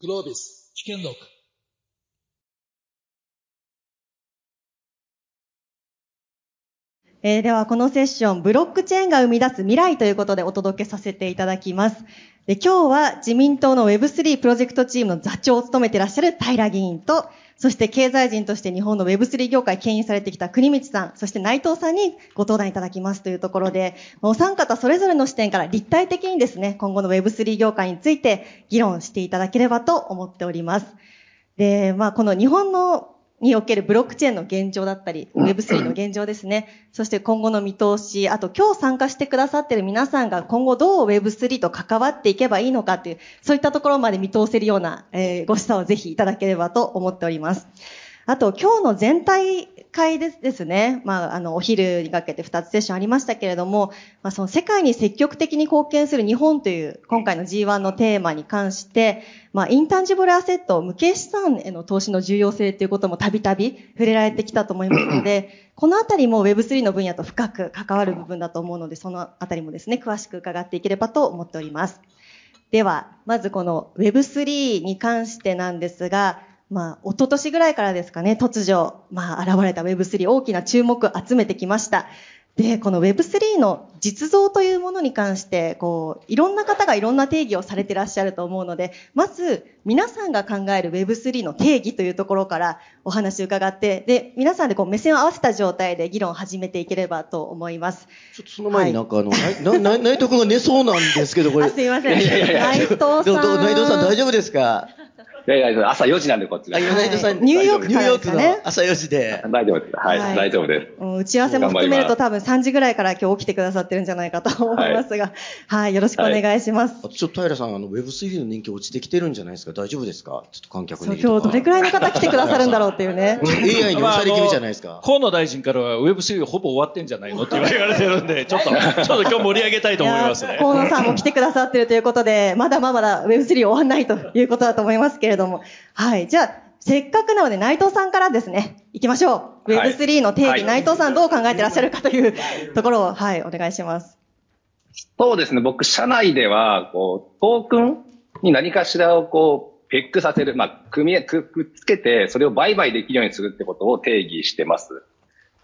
グロービス危険録えーでは、このセッション、ブロックチェーンが生み出す未来ということでお届けさせていただきます。で今日は自民党の Web3 プロジェクトチームの座長を務めていらっしゃる平議員と、そして経済人として日本の Web3 業界牽引されてきた国光さん、そして内藤さんにご登壇いただきますというところで、お三方それぞれの視点から立体的にですね、今後の Web3 業界について議論していただければと思っております。で、まあ、この日本のにおけるブロックチェーンの現状だったり、Web3 の現状ですね。そして今後の見通し、あと今日参加してくださっている皆さんが今後どう Web3 と関わっていけばいいのかっていう、そういったところまで見通せるような、えーご示唆をぜひいただければと思っております。あと、今日の全体会ですですね。まあ、あの、お昼にかけて2つセッションありましたけれども、まあ、その世界に積極的に貢献する日本という、今回の G1 のテーマに関して、まあ、インタンジブルアセット、無形資産への投資の重要性ということもたびたび触れられてきたと思いますので、このあたりも Web3 の分野と深く関わる部分だと思うので、そのあたりもですね、詳しく伺っていければと思っております。では、まずこの Web3 に関してなんですが、まあ、一昨年ぐらいからですかね、突如、まあ、現れた Web3 大きな注目を集めてきました。で、この Web3 の実像というものに関して、こう、いろんな方がいろんな定義をされてらっしゃると思うので、まず、皆さんが考える Web3 の定義というところからお話を伺って、で、皆さんでこう目線を合わせた状態で議論を始めていければと思います。ちょっとその前になんかあの、なな内藤君が寝そうなんですけど、これ。あすいませんいやいやいや内藤さん内藤さん大丈夫ですか？いやいや、朝4時なんで、こっちが。あ、さん、ニューヨークからニューヨークですかねの朝4時で。大丈夫です。はい、はい大丈夫です。うん打ち合わせも含めると多分3時ぐらいから今日起きてくださってるんじゃないかと思いますが、はい、よろしくお願いします。あとちょっと平さん、あの、Web3 の人気落ちてきてるんじゃないですか？大丈夫ですか？ちょっと観客そうに。今日どれくらいの方来てくださるんだろうっていうね。AI に押され気味じゃないですか。河野大臣からは Web3 ほぼ終わってんじゃないのって言われてるんで、ちょっと、ちょっと今日盛り上げたいと思いますね。や河野さんも来てくださってるということで、まだまだ Web3 終わんないということだと思いますけれども。はい。じゃあ、せっかくなので内藤さんからですね、行きましょう。はい Web3 の定義、はい内藤さんどう考えてらっしゃるかというところを、はい、お願いします。そうですね、僕、社内では、こう、トークンに何かしらをこう、ペックさせる、まあ、組みくっつけて、それを売買できるようにするってことを定義してます。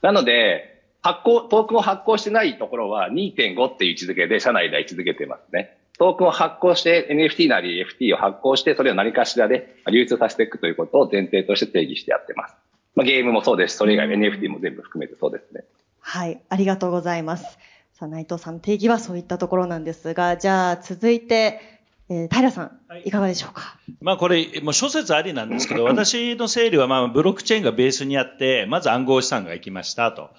なので、発行、トークンを発行してないところは2.5っていう位置づけで社内では位置づけてますね。トークンを発行して、NFT なり FT を発行して、それを何かしらで流通させていくということを前提として定義してやってます。まあ、ゲームもそうですし、それ以外 NFT も全部含めてそうですね。はい、ありがとうございます。さあ、内藤さんの定義はそういったところなんですが、じゃあ、続いて、えー平さん、いかがでしょうか？まあこれ、もう諸説ありなんですけど、私の整理はまあブロックチェーンがベースにあって、まず暗号資産が行きましたと。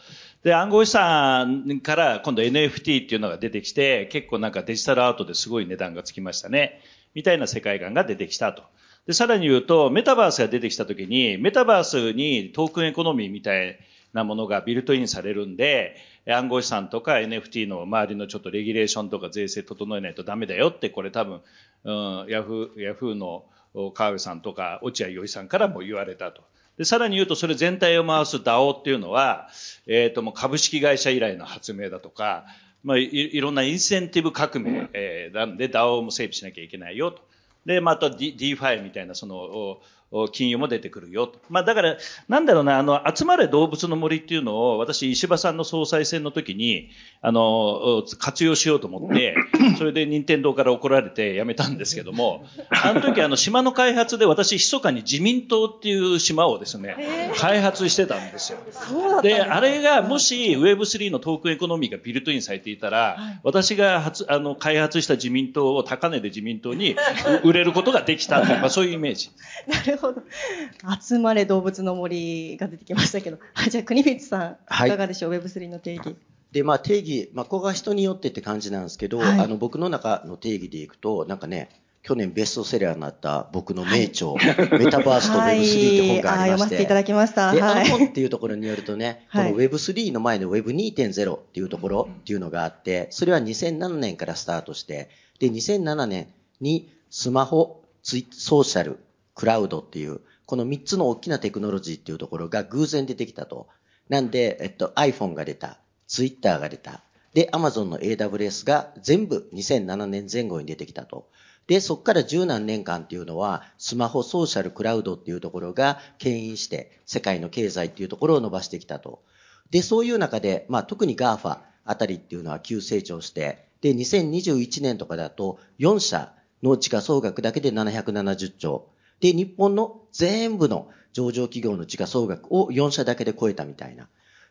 で、暗号資産から今度 NFT っていうのが出てきて、結構なんかデジタルアートですごい値段がつきましたね。みたいな世界観が出てきたと。で、さらに言うと、メタバースが出てきたときに、メタバースにトークンエコノミーみたいなものがビルトインされるんで、暗号資産とか NFT の周りのちょっとレギュレーションとか税制整えないとダメだよって、これ多分、うん、ヤフー、ヤフーの川上さんとか落合陽一さんからも言われたと。で、さらに言うと、それ全体を回す DAO っていうのは、えっ、と、もう株式会社以来の発明だとか、まあ、いいろんなインセンティブ革命、えーなんで DAO も整備しなきゃいけないよと。で、また D- DeFi みたいな、その、金融も出てくるよと。まあ、だから、なんだろうな、あの、集まれ動物の森っていうのを、私、石破さんの総裁選の時に、あの、お活用しようと思って、それで任天堂から怒られてやめたんですけども、あの時、あの、島の開発で私、密かに自民党っていう島をですね、開発してたんですよ。で、あれがもし Web3 のトークンエコノミーがビルトインされていたら、私が発あの開発した自民党を高値で自民党にう売れることができたっていう、まあ、そういうイメージ。なるほど。集まれ動物の森が出てきましたけど。はい、じゃあ、国光さん、はいいかがでしょう、Web3 の定義。で、まあ定義、まあここが人によってって感じなんですけど、はいあの僕の中の定義でいくと、なんかね、去年ベストセラーになった僕の名著、メタバースと Web3 って本がありまして、はい読ませていただきました。で、はい。あの本っていうところによるとね、はいこの Web3 の前の Web2.0 っていうところっていうのがあって、それは2007年からスタートして、で、2007年にスマホ、ツイソーシャル、クラウドっていう、この3つの大きなテクノロジーっていうところが偶然出てきたと。なんで、えっと、iPhone が出た、Twitter が出た、で、Amazon の AWS が全部2007年前後に出てきたと。で、そこから十何年間っていうのは、スマホソーシャルクラウドっていうところが牽引して、世界の経済っていうところを伸ばしてきたと。で、そういう中で、まあ特に GAFA あたりっていうのは急成長して、で、2021年とかだと4社の時価総額だけで770兆。で、日本の全部の上場企業の時価総額を4社だけで超えたみたいな。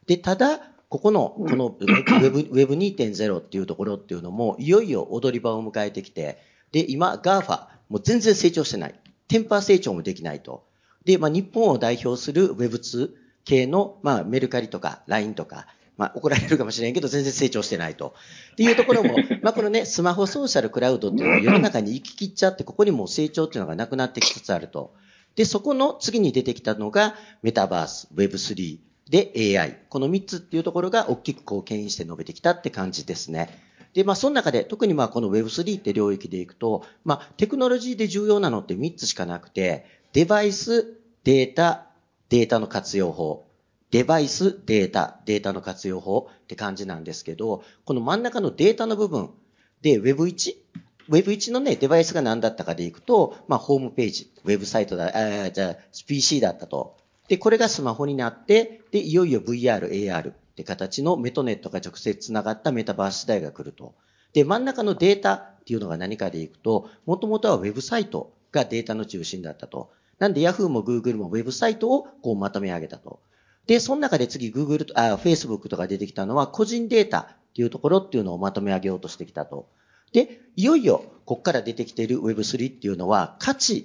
で、ただ、ここの、この Web2.0 っていうところっていうのも、いよいよ踊り場を迎えてきて、で、今、GAFA、もう全然成長してない。テンパー成長もできないと。で、まあ、日本を代表する Web2 系の、まあ、メルカリとか LINE とか、まあ、怒られるかもしれんけど、全然成長してないと。っていうところも、まあ、このね、スマホソーシャルクラウドっていうのは世の中に行き切っちゃって、ここにもう成長っていうのがなくなってきつつあると。で、そこの次に出てきたのが、メタバース、Web3 で AI。この3つっていうところが大きくこう牽引して述べてきたって感じですね。で、まあ、その中で、特にまあ、この Web3 って領域でいくと、まあ、テクノロジーで重要なのって3つしかなくて、デバイス、データ、データの活用法。デバイス、データ、データの活用法って感じなんですけど、この真ん中のデータの部分で Web1、Web1 のね、デバイスが何だったかでいくと、まあ、ホームページ、ウェブサイトだ、あじゃあ、PC だったと。で、これがスマホになって、で、いよいよ VR、AR って形のメトネットが直接繋がったメタバース時代が来ると。で、真ん中のデータっていうのが何かでいくと、もともとはウェブサイトがデータの中心だったと。なんで Yahoo も Google もウェブサイトをこうまとめ上げたと。で、その中で次 Google と、あ、Facebook とか出てきたのは個人データっていうところっていうのをまとめ上げようとしてきたと。で、いよいよここから出てきている Web3 っていうのは価値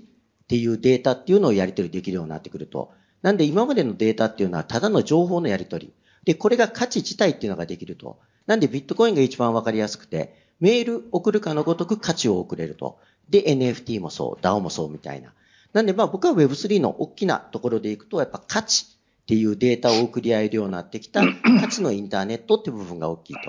っていうデータっていうのをやり取りできるようになってくると。なんで今までのデータっていうのはただの情報のやり取り。で、これが価値自体っていうのができると。なんでビットコインが一番わかりやすくて、メール送るかのごとく価値を送れると。で、NFT もそう、DAO もそうみたいな。なんでまあ僕は Web3 の大きなところでいくと、やっぱ価値っていうデータを送り合えるようになってきた 価値のインターネットって部分が大きいと。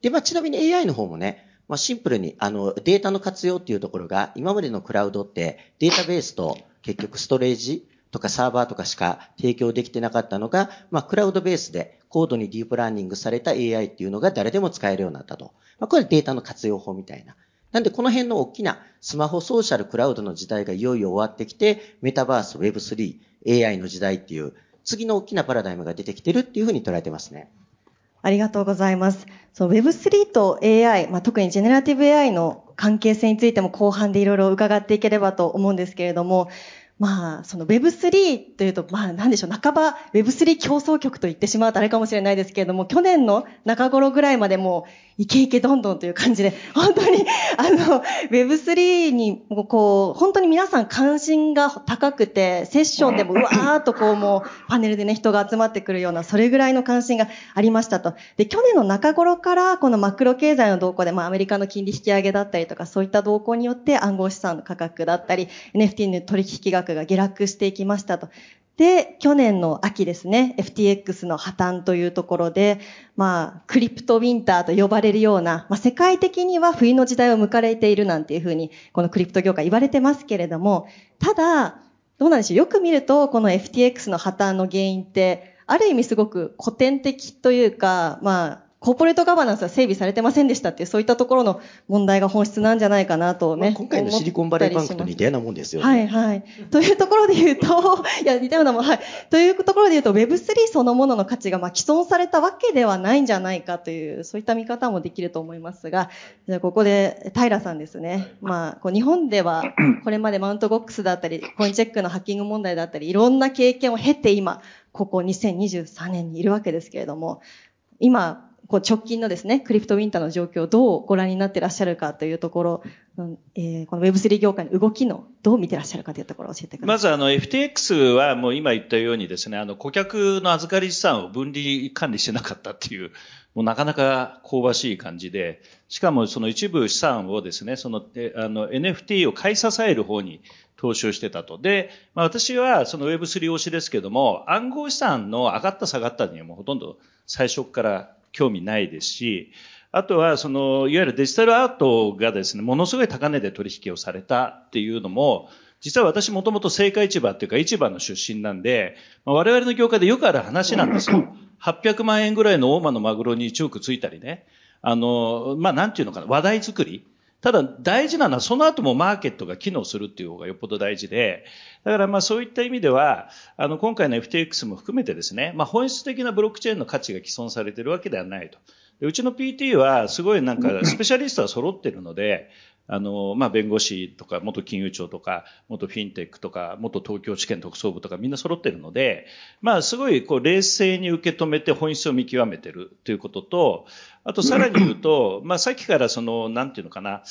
で、まあちなみに AI の方もね、まあシンプルにあのデータの活用っていうところが今までのクラウドってデータベースと結局ストレージとかサーバーとかしか提供できてなかったのが、まあクラウドベースで高度にディープラーニングされた AI っていうのが誰でも使えるようになったと。まあこれデータの活用法みたいな。なんでこの辺の大きなスマホソーシャルクラウドの時代がいよいよ終わってきて、メタバース、Web3、AI の時代っていう次の大きなパラダイムが出てきてるっていうふうに捉えてますね。ありがとうございます。Web3 と AI、まあ、特にジェネラティブ AI の関係性についても後半でいろいろ伺っていければと思うんですけれども、まあ、その Web3 というと、まあ、なんでしょう、半ば Web3 競争局と言ってしまうとあれかもしれないですけれども、去年の中頃ぐらいまでもイケイケどんどんという感じで、本当に、あの、Web3 に、こう、本当に皆さん関心が高くて、セッションでもうわーっとこうもう、パネルでね、人が集まってくるような、それぐらいの関心がありましたと。で、去年の中頃から、このマクロ経済の動向で、まあ、アメリカの金利引き上げだったりとか、そういった動向によって暗号資産の価格だったり、NFT の取引額が下落していきましたと。で、去年の秋ですね、FTX の破綻というところで、まあ、クリプトウィンターと呼ばれるような、まあ、世界的には冬の時代を迎えているなんていうふうに、このクリプト業界言われてますけれども、ただ、どうなんでしょう。よく見ると、この FTX の破綻の原因って、ある意味すごく古典的というか、まあ、コーポレートガバナンスは整備されてませんでしたっていう、そういったところの問題が本質なんじゃないかなとね。まあ、今回のシリコンバレーバンクと似たようなもんですよね。はいはい。というところで言うと、いや、似たようなもん、はい。というところで言うと、Web3 そのものの価値がまあ既存されたわけではないんじゃないかという、そういった見方もできると思いますが、じゃあここで平さんですね。まあ、こう日本では、これまでマウントボックスだったり、コインチェックのハッキング問題だったり、いろんな経験を経て今、ここ2023年にいるわけですけれども、今、こう直近のですね、クリプトウィンターの状況をどうご覧になってらっしゃるかというところ、えー、この Web3 業界の動きのどう見てらっしゃるかというところを教えてください。まずあの FTX はもう今言ったようにですね、あの顧客の預かり資産を分離管理してなかったっていう、もうなかなか香ばしい感じで、しかもその一部資産をですね、そのあの NFT を買い支える方に投資をしてたと。で、まあ、私はその Web3 推しですけども、暗号資産の上がった下がったにはもうほとんど最初から興味ないですし、あとは、その、いわゆるデジタルアートがですね、ものすごい高値で取引をされたっていうのも、実は私もともと青果市場っていうか市場の出身なんで、まあ、我々の業界でよくある話なんですよ。800万円ぐらいの大間のマグロに1億ついたりね。あの、まあ、なんていうのかな、話題作り。ただ大事なのはその後もマーケットが機能するっていう方がよっぽど大事で、だからまあそういった意味では、あの今回の FTX も含めてですね、まあ本質的なブロックチェーンの価値が既存されているわけではないと。うちの PT はすごいなんかスペシャリストが揃ってるので、あの、まあ、弁護士とか、元金融庁とか、元フィンテックとか、元東京地検特捜部とかみんな揃ってるので、まあ、すごい、こう、冷静に受け止めて本質を見極めてるということと、あと、さらに言うと、まあ、さっきからその、なんていうのかな、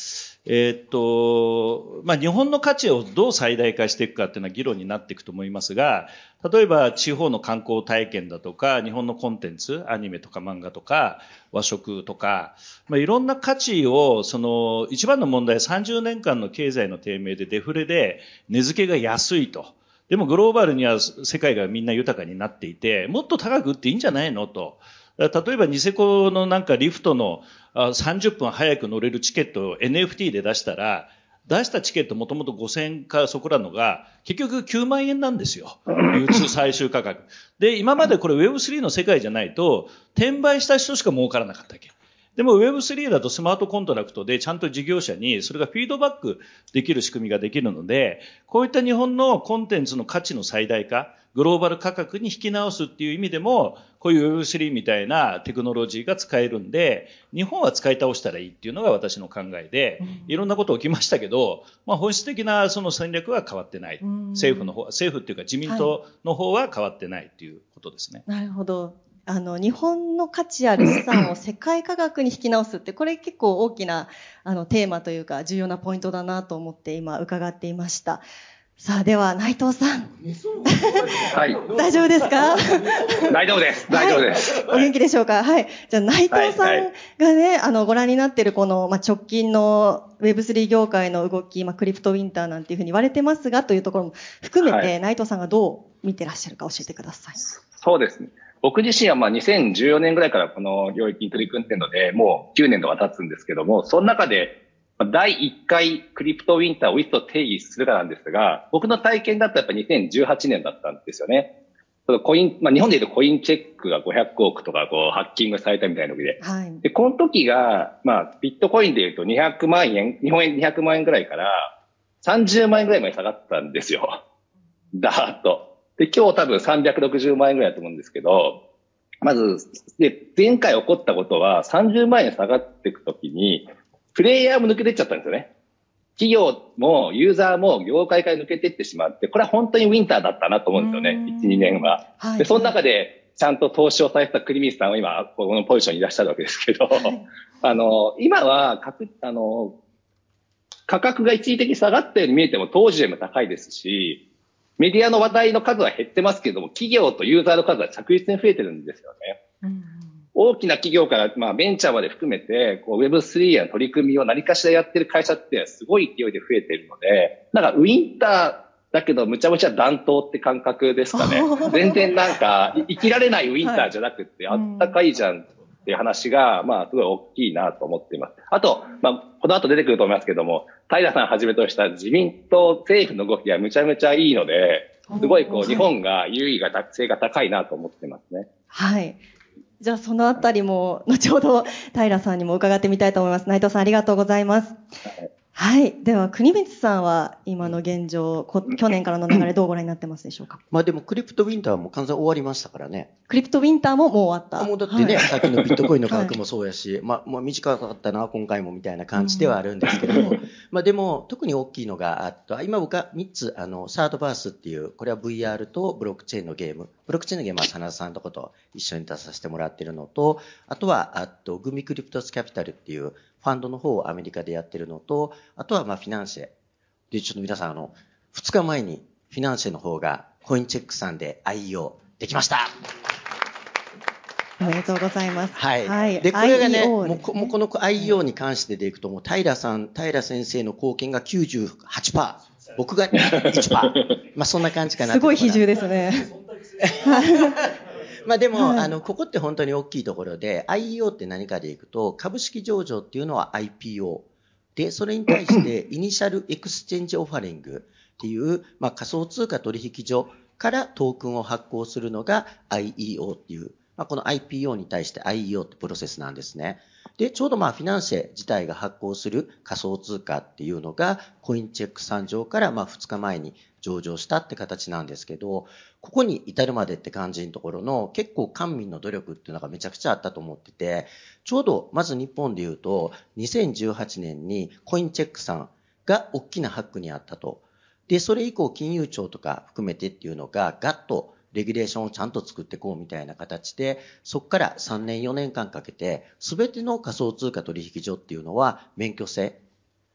えー、っと、まあ、日本の価値をどう最大化していくかっていうのは議論になっていくと思いますが、例えば地方の観光体験だとか、日本のコンテンツ、アニメとか漫画とか、和食とか、まあ、いろんな価値を、その、一番の問題は30年間の経済の低迷でデフレで値付けが安いと。でもグローバルには世界がみんな豊かになっていて、もっと高く売っていいんじゃないのと。例えばニセコのなんかリフトの30分早く乗れるチケットを NFT で出したら、出したチケットもともと5000円かそこらのが、結局9万円なんですよ。流通最終価格。で、今までこれ Web3 の世界じゃないと、転売した人しか儲からなかったわけ。でも Web3 だとスマートコントラクトでちゃんと事業者にそれがフィードバックできる仕組みができるので、こういった日本のコンテンツの価値の最大化、グローバル価格に引き直すっていう意味でも、こういう Web3 みたいなテクノロジーが使えるんで、日本は使い倒したらいいっていうのが私の考えで、いろんなこと起きましたけど、まあ本質的なその戦略は変わってない。政府の方、政府っていうか自民党の方は変わってないっていうことですね。なるほど。あの、日本の価値ある資産を世界価格に引き直すって、これ結構大きな、あの、テーマというか、重要なポイントだなと思って今伺っていました。さあ、では、内藤さん。はい。大丈夫ですか？大丈夫です。大丈夫です。はい、お元気でしょうか？はい。じゃあ、内藤さんがね、はい、あの、ご覧になっているこの、まあ、直近の Web3 業界の動き、まあ、クリプトウィンターなんていうふうに言われてますが、というところも含めて、はい、内藤さんがどう見てらっしゃるか教えてください。そうですね。僕自身はまあ2014年ぐらいからこの領域に取り組んでるので、もう9年とか経つんですけども、その中で第1回クリプトウィンターをいつと定義するかなんですが、僕の体験だとやっぱ2018年だったんですよね。コイン、まあ、日本で言うとコインチェックが500億とかこうハッキングされたみたいな時で。はい。で、この時が、まあ、ビットコインで言うと200万円、日本円200万円ぐらいから30万円ぐらいまで下がったんですよ。だーっと。で、今日多分360万円ぐらいだと思うんですけど、まず、で、前回起こったことは30万円下がっていくときに、プレイヤーも抜けてっちゃったんですよね。企業もユーザーも業界から抜けていってしまって、これは本当にウィンターだったなと思うんですよね。1、2年は。はい、で、その中で、ちゃんと投資をされたクリミスさんは今、このポジションにいらっしゃるわけですけど、はい、あの、今は、かく、あの、価格が一時的に下がったように見えても当時よりも高いですし、メディアの話題の数は減ってますけども、企業とユーザーの数は着実に増えてるんですよね。うん大きな企業から、まあ、ベンチャーまで含めて、こう、Web3 や取り組みを何かしらやってる会社ってすごい勢いで増えてるので、なんかウィンターだけどむちゃむちゃ暖冬って感覚ですかね。全然なんか、生きられないウィンターじゃなくて、はい、あったかいじゃんっていう話が、まあ、すごい大きいなと思っています。あと、まあ、この後出てくると思いますけども、平さんはじめとした自民党政府の動きがむちゃむちゃいいので、すごいこう、日本が優位が、性が高いなと思ってますね。はい。じゃあそのあたりも後ほど平さんにも伺ってみたいと思います。内藤さんありがとうございます。はい。では、国光さんは今の現状、去年からの流れどうご覧になってますでしょうか？まあでも、クリプトウィンターはもう完全終わりましたからね。クリプトウィンターももう終わった。もうだってね、はい、さっきのビットコインの価格もそうやし、はい、まあ、まあ短かったな、今回もみたいな感じではあるんですけども、まあでも、特に大きいのがあった、今僕は3つ、あの、サードバースっていう、これは VR とブロックチェーンのゲーム。ブロックチェーンのゲームは真田さんとこと一緒に出させてもらってるのと、あとは、あと、グミクリプトスキャピタルっていう、ファンドの方をアメリカでやってるのと、あとはまあフィナンシェ。で、ちょっと皆さんあの、2日前にフィナンシェの方がコインチェックさんで IEO できました。おめでとうございます。はい。はい、で、これがね、ねもうこの IEO に関してでいくと、もう平さん、平先生の貢献が98%。僕が1%。まあそんな感じかなすごい比重ですね。まあでも、はい、あの、ここって本当に大きいところで、IEO って何かでいくと、株式上場っていうのは IPO。で、それに対して、Initial Exchange Offering っていう、まあ仮想通貨取引所からトークンを発行するのが IEO っていうまあ、この IPO に対して IEO ってプロセスなんですね。で、ちょうどまあフィナンシェ自体が発行する仮想通貨っていうのがコインチェックさん上からまあ2日前に上場したって形なんですけど、ここに至るまでって感じのところの結構官民の努力っていうのがめちゃくちゃあったと思ってて、ちょうどまず日本で言うと2018年にコインチェックさんが大きなハックにあったと。で、それ以降金融庁とか含めてっていうのがガッとレギュレーションをちゃんと作っていこうみたいな形で、そこから3年4年間かけて、すべての仮想通貨取引所っていうのは免許制。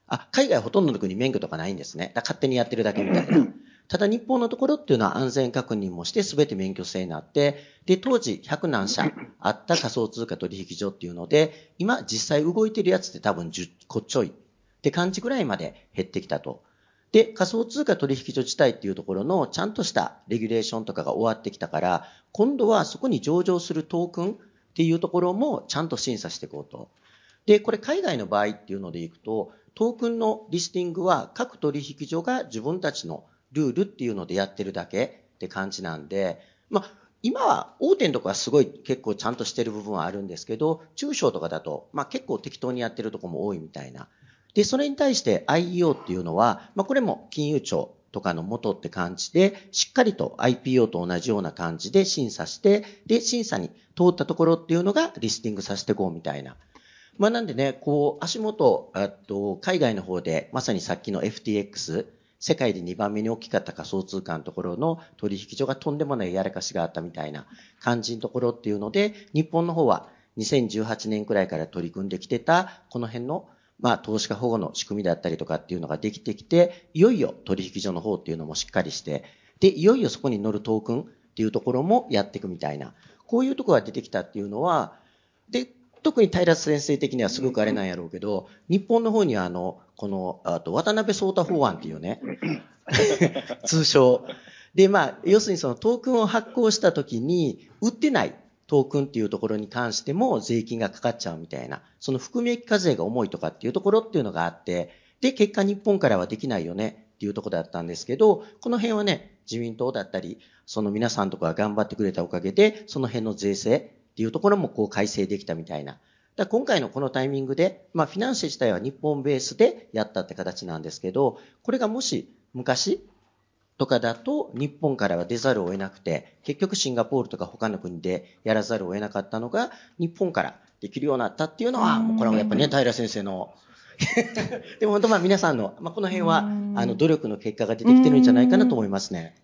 あ、海外ほとんどの国免許とかないんですね。勝手にやってるだけみたいな。ただ日本のところっていうのは安全確認もして全て免許制になって、で、当時100何社あった仮想通貨取引所っていうので、今実際動いてるやつって多分10個ちょいって感じぐらいまで減ってきたと。で、仮想通貨取引所自体っていうところのちゃんとしたレギュレーションとかが終わってきたから、今度はそこに上場するトークンっていうところもちゃんと審査していこうと。で、これ海外の場合っていうのでいくと、トークンのリスティングは各取引所が自分たちのルールっていうのでやってるだけって感じなんで、まあ、今は大手のとこはすごい結構ちゃんとしてる部分はあるんですけど、中小とかだと、まあ結構適当にやってるとこも多いみたいな。で、それに対して IEO っていうのは、まあ、これも金融庁とかの元って感じで、しっかりと IPO と同じような感じで審査して、で、審査に通ったところっていうのがリスティングさせていこうみたいな。まあ、なんでね、こう、足元、あと、海外の方で、まさにさっきの FTX、世界で2番目に大きかった仮想通貨のところの取引所がとんでもないやらかしがあったみたいな感じのところっていうので、日本の方は2018年くらいから取り組んできてた、この辺のまあ、投資家保護の仕組みだったりとかっていうのができてきて、いよいよ取引所の方っていうのもしっかりして、で、いよいよそこに乗るトークンっていうところもやっていくみたいな、こういうところが出てきたっていうのは、で、特に平先生的にはすごくあれなんやろうけど、日本の方にはあの、この、あと渡辺聡太法案っていうね、通称。で、まあ、要するにそのトークンを発行した時に、売ってないトークンっていうところに関しても税金がかかっちゃうみたいな、その含み益課税が重いとかっていうところっていうのがあって、で、結果日本からはできないよねっていうところだったんですけど、この辺はね、自民党だったり、その皆さんとかが頑張ってくれたおかげで、その辺の税制っていうところもこう改正できたみたいな。だ今回のこのタイミングで、まあフィナンシェ自体は日本ベースでやったって形なんですけど、これがもし昔とかだと日本からは出ざるを得なくて、結局シンガポールとか他の国でやらざるを得なかったのが日本からできるようになったっていうのは、これはやっぱね、平先生の でも本当まあ皆さんの、まあ、この辺は、あの、努力の結果が出てきてるんじゃないかなと思いますね。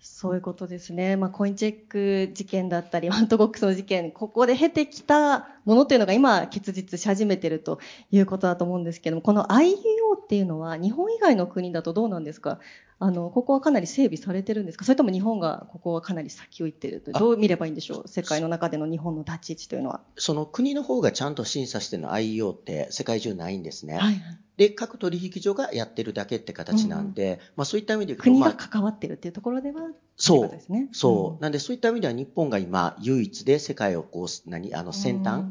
そういうことですね。まあ、コインチェック事件だったり、ワントボックスの事件、ここで経てきたものというのが今、結実し始めているということだと思うんですけども、この IUO っていうのは、日本以外の国だとどうなんですか？あの、ここはかなり整備されてるんですか？それとも日本がここはかなり先を行ってると。どう見ればいいんでしょう？世界の中での日本の立ち位置というのは。その国の方がちゃんと審査してるの IEO って世界中ないんですね。はい、で、各取引所がやってるだけって形なんで、うん、まあそういった意味で国が関わってるっていうところでは、そう。ですね。そう。うん、なんでそういった意味では日本が今唯一で世界をこう、何、あの先端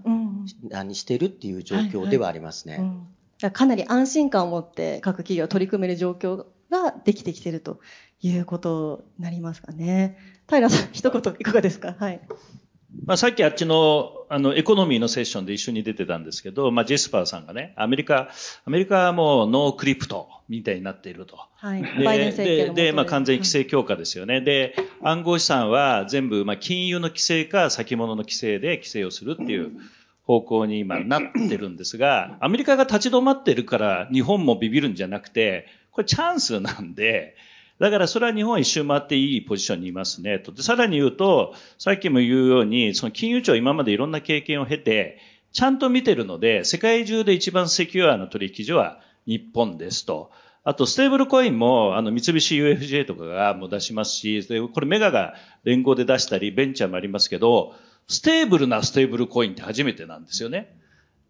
にしてるっていう状況ではありますね。はいはい、かなり安心感を持って各企業取り組める状況ができてきてるということになりますかね。平さん、一言いかがですか？はい。まあ、さっきあっちの、あの、エコノミーのセッションで一緒に出てたんですけど、まあ、ジェスパーさんがね、アメリカ、アメリカはもうノークリプトみたいになっていると。はい。で、で、で、まあ、完全規制強化ですよね。で、暗号資産は全部、まあ、金融の規制か先物の規制で規制をするっていう方向に今なってるんですが、アメリカが立ち止まってるから日本もビビるんじゃなくて、これチャンスなんで、だからそれは日本一周回っていいポジションにいますね。と。で、さらに言うと、さっきも言うように、その金融庁今までいろんな経験を経て、ちゃんと見てるので、世界中で一番セキュアな取引所は日本ですと。あと、ステーブルコインも、あの、三菱 UFJ とかがもう出しますし、でこれメガが連合で出したり、ベンチャーもありますけど、ステーブルなステーブルコインって初めてなんですよね。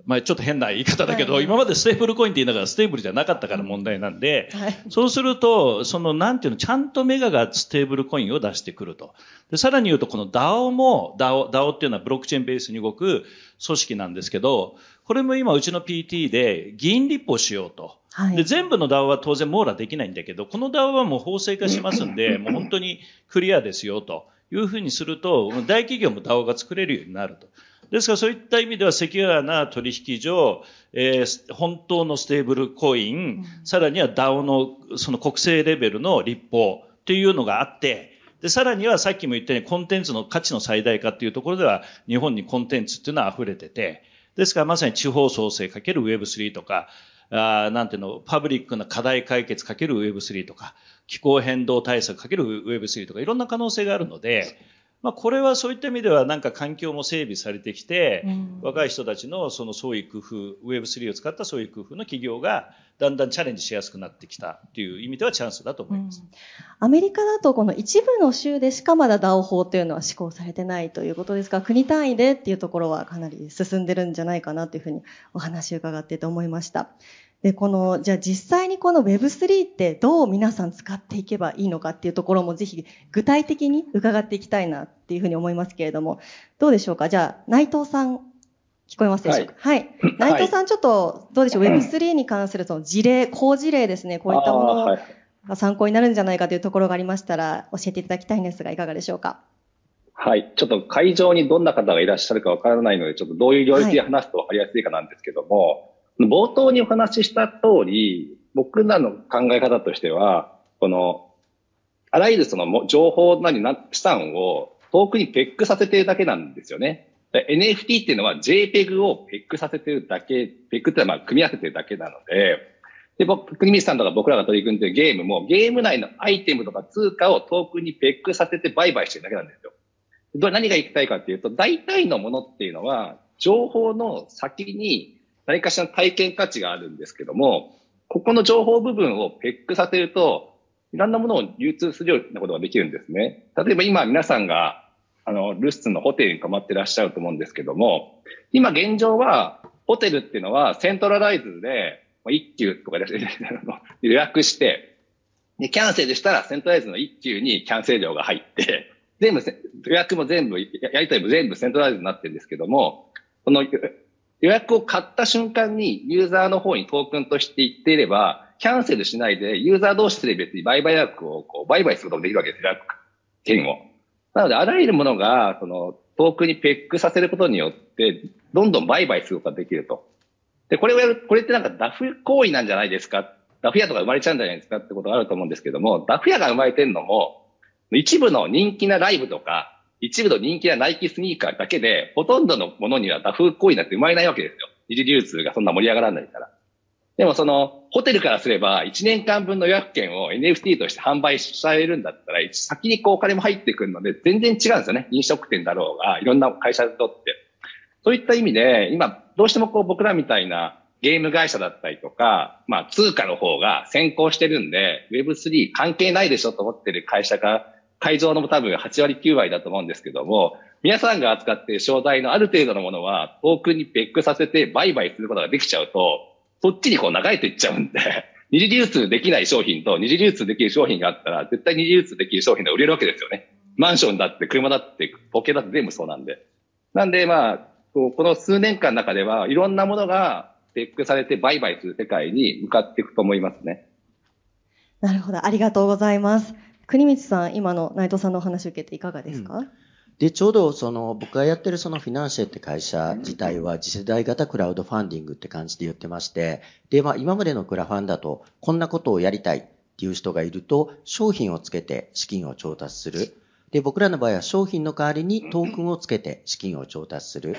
まあちょっと変な言い方だけど、はい、今までステーブルコインって言いながらステーブルじゃなかったから問題なんで、はい、そうすると、そのなんていうの、ちゃんとメガがステーブルコインを出してくると。で、さらに言うと、この DAO も、DAO、DAO っていうのはブロックチェーンベースに動く組織なんですけど、これも今うちの PT で議員立法しようと。はい、で、全部の DAO は当然網羅できないんだけど、この DAO はもう法制化しますんで、もう本当にクリアですよと。いうふうにすると、大企業も DAO が作れるようになると。ですからそういった意味ではセキュアな取引所、えー、本当のステーブルコイン、うん、さらには DAO のその国政レベルの立法というのがあって、で、さらにはさっきも言ったようにコンテンツの価値の最大化っていうところでは日本にコンテンツっていうのは溢れてて、ですからまさに地方創生かける Web3 とか、あなんていうの、パブリックな課題解決かける Web3 とか、気候変動対策かける Web3 とか、いろんな可能性があるので、まあ、これはそういった意味ではなんか環境も整備されてきて、うん、若い人たちのその創意工夫、Web3 を使った創意工夫の企業がだんだんチャレンジしやすくなってきたっていう意味ではチャンスだと思います。うん、アメリカだとこの一部の州でしかまだ DAO 法というのは施行されてないということですが、国単位でっていうところはかなり進んでるんじゃないかなというふうにお話を伺ってて思いました。で、この、じゃあ実際にこの Web3 ってどう皆さん使っていけばいいのかっていうところもぜひ具体的に伺っていきたいなっていうふうに思いますけれども、どうでしょうか？じゃあ内藤さん、聞こえますでしょうか？はい。はい、内藤さんちょっと、どうでしょう、はい、Web3 に関するその事例、好事例ですね、こういったものが参考になるんじゃないかというところがありましたら、教えていただきたいんですが、いかがでしょうか？はい。ちょっと会場にどんな方がいらっしゃるかわからないので、ちょっとどういう領域で話すとわかりやすいかなんですけども、冒頭にお話しした通り、僕らの考え方としては、この、あらゆるその情報なりな資産を遠くにペックさせてるだけなんですよね。NFT っていうのは JPEG をペックさせてるだけ、ペックってのはまあ組み合わせてるだけなので、で、僕、国光さんとか僕らが取り組んでるゲームも、ゲーム内のアイテムとか通貨を遠くにペックさせて売買してるだけなんですよ。何が言いたいかっていうと、大体のものっていうのは、情報の先に何かしらの体験価値があるんですけども、ここの情報部分をペックさせると、いろんなものを流通するようなことができるんですね。例えば今皆さんが、あの、ルスツのホテルに泊まってらっしゃると思うんですけども、今現状は、ホテルっていうのはセントラライズで、一級とかで 予約して、で、キャンセルしたらセントライズの一級にキャンセル料が入って、全部、予約も全部、やりたいも全部セントライズになってるんですけども、この予約を買った瞬間にユーザーの方にトークンとして言っていれば、キャンセルしないでユーザー同士で別に売買予約をこう売買することもできるわけですよ、券を。なので、あらゆるものが、その、トークンにペックさせることによって、どんどん売買することができると。で、これをやる、これってなんかダフ行為なんじゃないですか？ダフ屋とか生まれちゃうんじゃないですか？ってことがあると思うんですけども、ダフ屋が生まれてるのも、一部の人気なライブとか、一部の人気なナイキスニーカーだけで、ほとんどのものにはダフ行為なんて生まれないわけですよ。二次流通がそんな盛り上がらないから。でもその、ホテルからすれば、1年間分の予約券を NFT として販売されるんだったら、先にこうお金も入ってくるので、全然違うんですよね。飲食店だろうが、いろんな会社にとって。そういった意味で、今、どうしてもこう僕らみたいなゲーム会社だったりとか、まあ通貨の方が先行してるんで、Web3 関係ないでしょと思ってる会社が会場の多分8割9割だと思うんですけども、皆さんが扱っている商材のある程度のものは、トークンにペックさせて売買することができちゃうと、そっちにこう流れていっちゃうんで、二次流通できない商品と二次流通できる商品があったら、絶対二次流通できる商品が売れるわけですよね。マンションだって車だってポケだって全部そうなんで。なんでまあ、この数年間の中ではいろんなものがペックされて売買する世界に向かっていくと思いますね。なるほど。ありがとうございます。国光さん、今の内藤さんのお話を受けていかがですか、うんで、ちょうどその僕がやってるそのフィナンシェって会社自体は次世代型クラウドファンディングって感じで言ってまして、で、まあ今までのクラファンだとこんなことをやりたいっていう人がいると商品をつけて資金を調達する。で、僕らの場合は商品の代わりにトークンをつけて資金を調達する。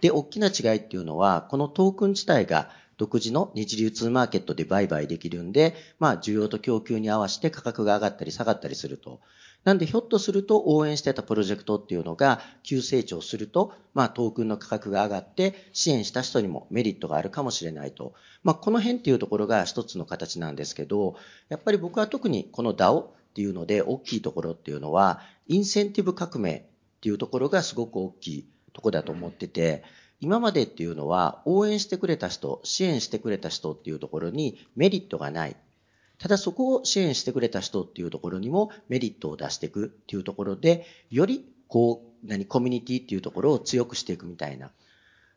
で、大きな違いっていうのは、このトークン自体が独自の日流通マーケットで売買できるんで、まあ、需要と供給に合わせて価格が上がったり下がったりすると。なんで、ひょっとすると応援してたプロジェクトっていうのが急成長すると、まあ、トークンの価格が上がって支援した人にもメリットがあるかもしれないと。まあ、この辺っていうところが一つの形なんですけど、やっぱり僕は特にこの DAO っていうので大きいところっていうのは、インセンティブ革命っていうところがすごく大きいところだと思ってて、今までっていうのは応援してくれた人、支援してくれた人っていうところにメリットがない。ただそこを支援してくれた人っていうところにもメリットを出していくっていうところで、よりこう、何、コミュニティっていうところを強くしていくみたいな。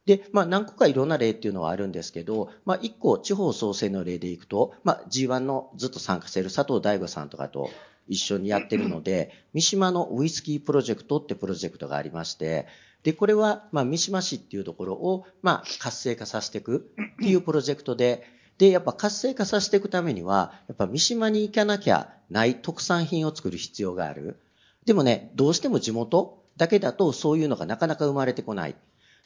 で、まあ何個かいろんな例っていうのはあるんですけど、まあ一個地方創生の例でいくと、まあ G1 のずっと参加している佐藤大吾さんとかと一緒にやってるので、三島のウイスキープロジェクトってプロジェクトがありまして、で、これは、まあ三島市っていうところを、まあ活性化させていくっていうプロジェクトで、で、やっぱ活性化させていくためには、やっぱ三島に行かなきゃない特産品を作る必要がある。でもね、どうしても地元だけだとそういうのがなかなか生まれてこない。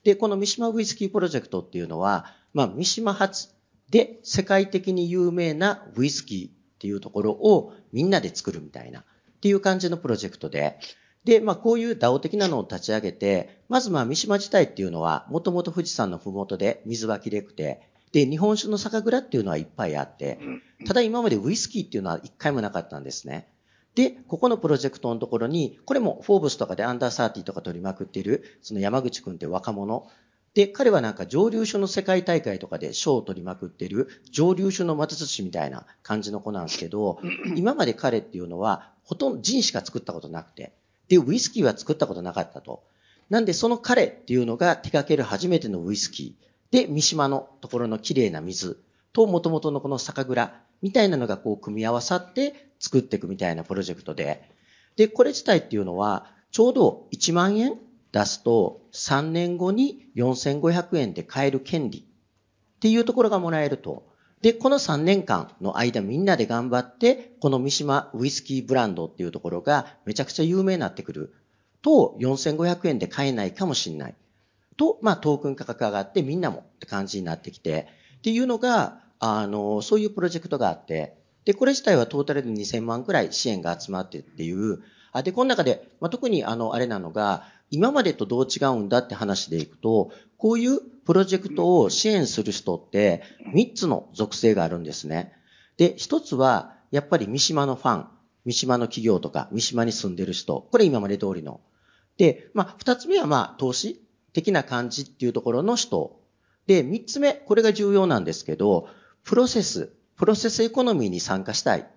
で、この三島ウイスキープロジェクトっていうのは、まあ、三島発で世界的に有名なウイスキーっていうところをみんなで作るみたいなっていう感じのプロジェクトで、で、まあ、こういう DAO 的なのを立ち上げて、まずまあ、三島自体っていうのは、もともと富士山のふもとで水はきれくて、で、日本酒の酒蔵っていうのはいっぱいあって、ただ今までウイスキーっていうのは一回もなかったんですね。で、ここのプロジェクトのところに、これもフォーブスとかでアンダーサーティとか取りまくっている、その山口くんって若者。で、彼はなんか蒸留酒の世界大会とかで賞を取りまくっている蒸留酒の松寿司みたいな感じの子なんですけど、今まで彼っていうのはほとんどジンしか作ったことなくて、で、ウイスキーは作ったことなかったと。なんでその彼っていうのが手掛ける初めてのウイスキー。で、三島のところの綺麗な水と元々のこの酒蔵みたいなのがこう組み合わさって作っていくみたいなプロジェクトで、で、これ自体っていうのは、ちょうど1万円出すと3年後に4500円で買える権利っていうところがもらえると。で、この3年間の間みんなで頑張って、この三島ウイスキーブランドっていうところがめちゃくちゃ有名になってくる。と4500円で買えないかもしれない。と、まあトークン価格上がってみんなもって感じになってきて、っていうのが、あの、そういうプロジェクトがあって、で、これ自体はトータルで2000万くらい支援が集まってっていう、あで、この中で、まあ、特にあの、あれなのが、今までとどう違うんだって話でいくと、こういうプロジェクトを支援する人って3つの属性があるんですね。で、1つは、やっぱり三島のファン、三島の企業とか、三島に住んでる人、これ今まで通りの。で、まあ、2つ目はまあ、投資的な感じっていうところの人。で、3つ目、これが重要なんですけど、プロセス、プロセスエコノミーに参加したい。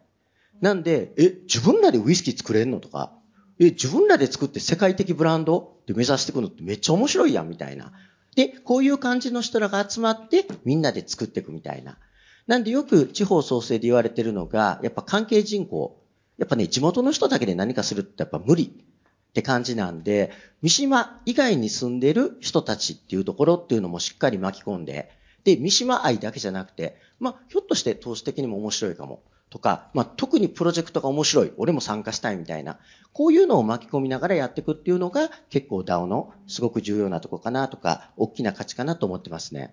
なんで、え、自分らでウイスキー作れんのとか、え、自分らで作って世界的ブランドで目指していくのってめっちゃ面白いやん、みたいな。で、こういう感じの人らが集まってみんなで作っていくみたいな。なんでよく地方創生で言われてるのが、やっぱ関係人口。やっぱね、地元の人だけで何かするってやっぱ無理って感じなんで、三島以外に住んでる人たちっていうところっていうのもしっかり巻き込んで、で、三島愛だけじゃなくて、まあ、ひょっとして投資的にも面白いかも。とか、まあ、特にプロジェクトが面白い。俺も参加したいみたいな。こういうのを巻き込みながらやっていくっていうのが結構 DAO のすごく重要なとこかなとか、大きな価値かなと思ってますね。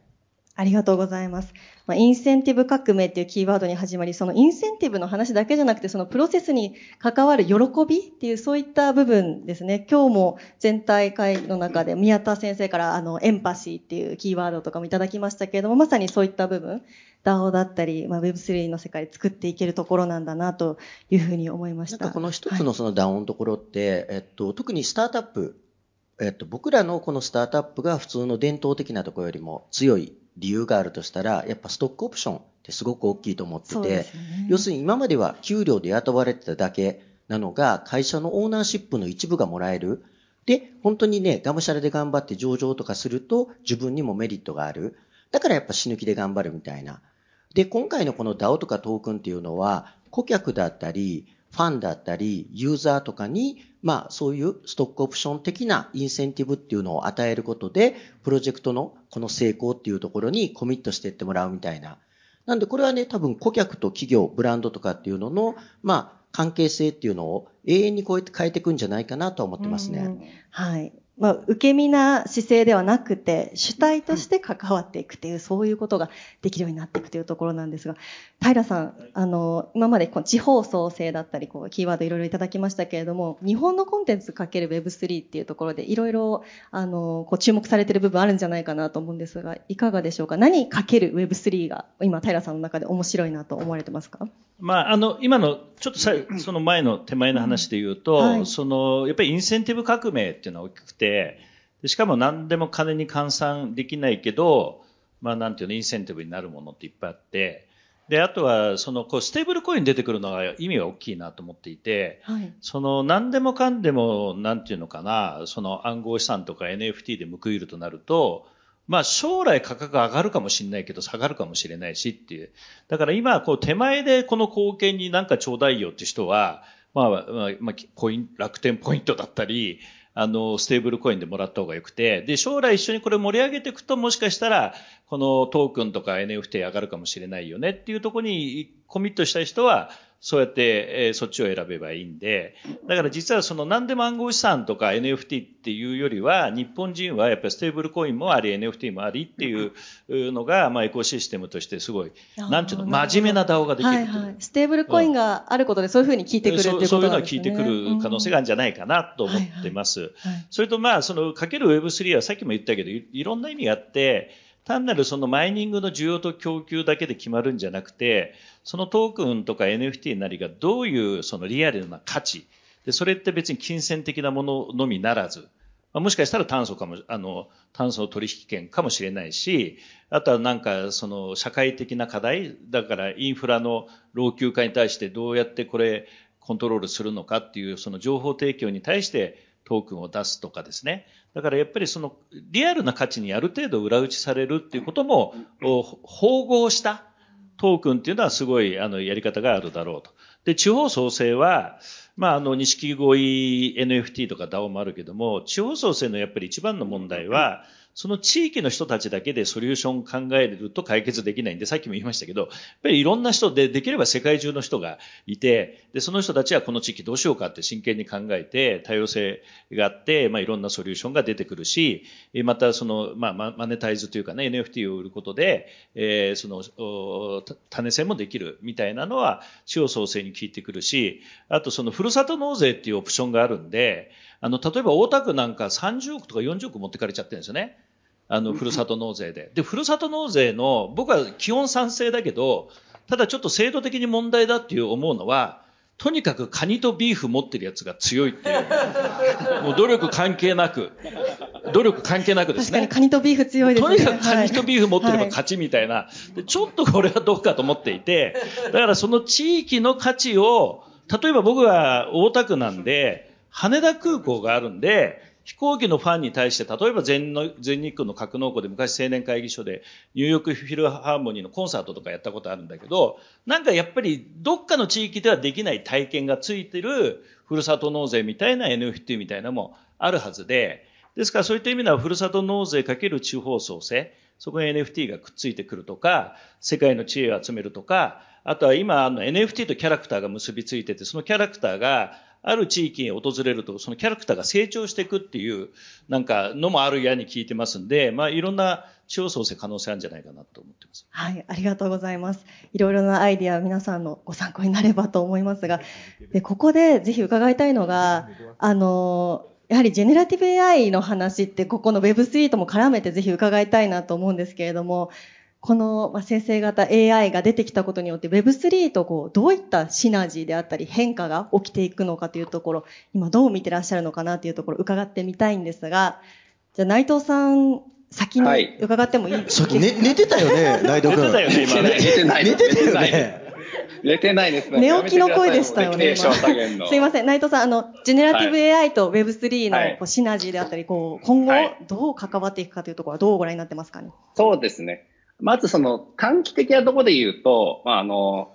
ありがとうございます。まあ、インセンティブ革命っていうキーワードに始まり、そのインセンティブの話だけじゃなくて、そのプロセスに関わる喜びっていう、そういった部分ですね。今日も全体会の中で宮田先生からあの、エンパシーっていうキーワードとかもいただきましたけれども、まさにそういった部分、DAO だったり、まあ、Web3 の世界で作っていけるところなんだなというふうに思いました。なんかこの一つのその DAO のところって、はい、えっと、特にスタートアップ、えっと、僕らのこのスタートアップが普通の伝統的なところよりも強い理由があるとしたら、やっぱストックオプションってすごく大きいと思ってて、ね、要するに今までは給料で雇われてただけなのが、会社のオーナーシップの一部がもらえる。で、本当にね、がむしゃらで頑張って上場とかすると自分にもメリットがある。だからやっぱ死ぬ気で頑張るみたいな。で、今回のこの DAO とかトークンっていうのは、顧客だったり、ファンだったり、ユーザーとかに、まあそういうストックオプション的なインセンティブっていうのを与えることで、プロジェクトのこの成功っていうところにコミットしていってもらうみたいな。なんでこれはね、多分顧客と企業、ブランドとかっていうのの、まあ関係性っていうのを永遠にこうやって変えていくんじゃないかなと思ってますね。はい。まあ、受け身な姿勢ではなくて、主体として関わっていくっていう、そういうことができるようになっていくというところなんですが、平さん、あの、今までこう地方創生だったり、こう、キーワードいろいろいただきましたけれども、日本のコンテンツかける Web3 っていうところで、いろいろ、あの、こう、注目されている部分あるんじゃないかなと思うんですが、いかがでしょうか？何かける Web3 が、今、平さんの中で面白いなと思われてますか？まあ、あの、今の、ちょっとさ、その前の手前の話で言うと、うん。はい、その、やっぱりインセンティブ革命っていうのは大きくて、しかも何でも金に換算できないけど、まあなんていうの、インセンティブになるものっていっぱいあって、で、あとは、その、こう、ステーブルコイン出てくるのが意味が大きいなと思っていて、はい、その、何でもかんでも、なんていうのかな、その暗号資産とか NFT で報いるとなると、まあ将来価格上がるかもしれないけど下がるかもしれないしっていう。だから今こう手前でこの貢献になんかちょうだいよって人は、まあ、まあ、まあ、コイン、楽天ポイントだったり、あの、ステーブルコインでもらった方がよくて、で、将来一緒にこれ盛り上げていくと、もしかしたら、このトークンとか NFT 上がるかもしれないよねっていうところにコミットしたい人は、そうやって、えー、そっちを選べばいいんで、だから実はその何でも暗号資産とか NFT っていうよりは、日本人はやっぱりステーブルコインもあり、NFT もありっていうのが、まあエコシステムとしてすごい、なんていうの、真面目な DAO ができるはいはい。ステーブルコインがあることでそういうふうに聞いてくるっていうことですね、そういうのが聞いてくる可能性があるんじゃないかなと思ってます。それとまあ、そのかける Web3 はさっきも言ったけど、いろんな意味があって、単なるそのマイニングの需要と供給だけで決まるんじゃなくて、そのトークンとか NFT なりがどういうそのリアルな価値、で、それって別に金銭的なもののみならず、まあ、もしかしたら炭素かも、あの、炭素取引権かもしれないし、あとはなんかその社会的な課題、だからインフラの老朽化に対してどうやってこれコントロールするのかっていうその情報提供に対してトークンを出すとかですね。だからやっぱりそのリアルな価値にある程度裏打ちされるっていうことも、統合したトークンっていうのはすごいあのやり方があるだろうと。で、地方創生は、まあ、あの、錦鯉 NFT とか DAO もあるけども、地方創生のやっぱり一番の問題は、その地域の人たちだけでソリューション考えると解決できないんで、さっきも言いましたけど、やっぱりいろんな人で、できれば世界中の人がいて、で、その人たちはこの地域どうしようかって真剣に考えて、多様性があって、まあ、いろんなソリューションが出てくるし、またその、まあ、マネタイズというかね、NFT を売ることで、えー、その、種銭もできるみたいなのは、地方創生に効いてくるし、あとその、ふるさと納税っていうオプションがあるんで、あの、例えば大田区なんか30億とか40億持ってかれちゃってるんですよね。あの、ふるさと納税で。で、ふるさと納税の、僕は基本賛成だけど、ただちょっと制度的に問題だっていう思うのは、とにかくカニとビーフ持ってるやつが強いっていう。もう努力関係なく。努力関係なくですね。確かにカニとビーフ強いですね。とにかくカニとビーフ持ってれば勝ちみたいな。でちょっとこれはどうかと思っていて、だからその地域の価値を、例えば僕は大田区なんで、羽田空港があるんで、飛行機のファンに対して、例えば全の全日空の格納庫で昔青年会議所でニューヨークフィルハーモニーのコンサートとかやったことあるんだけど、なんかやっぱりどっかの地域ではできない体験がついてるふるさと納税みたいな NFT みたいなのもあるはずで、ですからそういった意味ではふるさと納税かける地方創生、そこに NFT がくっついてくるとか、世界の知恵を集めるとか、あとは今あの NFT とキャラクターが結びついてて、そのキャラクターがある地域に訪れると、そのキャラクターが成長していくっていう、なんか、のもあるやに聞いてますんで、まあ、いろんな地方創生可能性あるんじゃないかなと思ってます。はい、ありがとうございます。いろいろなアイディア、皆さんのご参考になればと思いますが、で、ここでぜひ伺いたいのが、あの、やはりジェネラティブ AI の話って、ここの Web3 とも絡めてぜひ伺いたいなと思うんですけれども、この生成型 AI が出てきたことによって Web3 とこうどういったシナジーであったり変化が起きていくのかというところ、今どう見てらっしゃるのかなというところ伺ってみたいんですが、じゃあ内藤さん、先に伺ってもいい？ですか、はい、寝寝てたよね、内藤君。寝てたよね、今ね。寝てない。寝てたよね。寝てないですね。寝起きの声でしたよね。すいません。内藤さん、あの、ジェネラティブ AI と Web3 のこうシナジーであったり、こう、今後どう関わっていくかというところはどうご覧になってますかね？そうですね。まずその短期的なところで言うと、まあ、あの、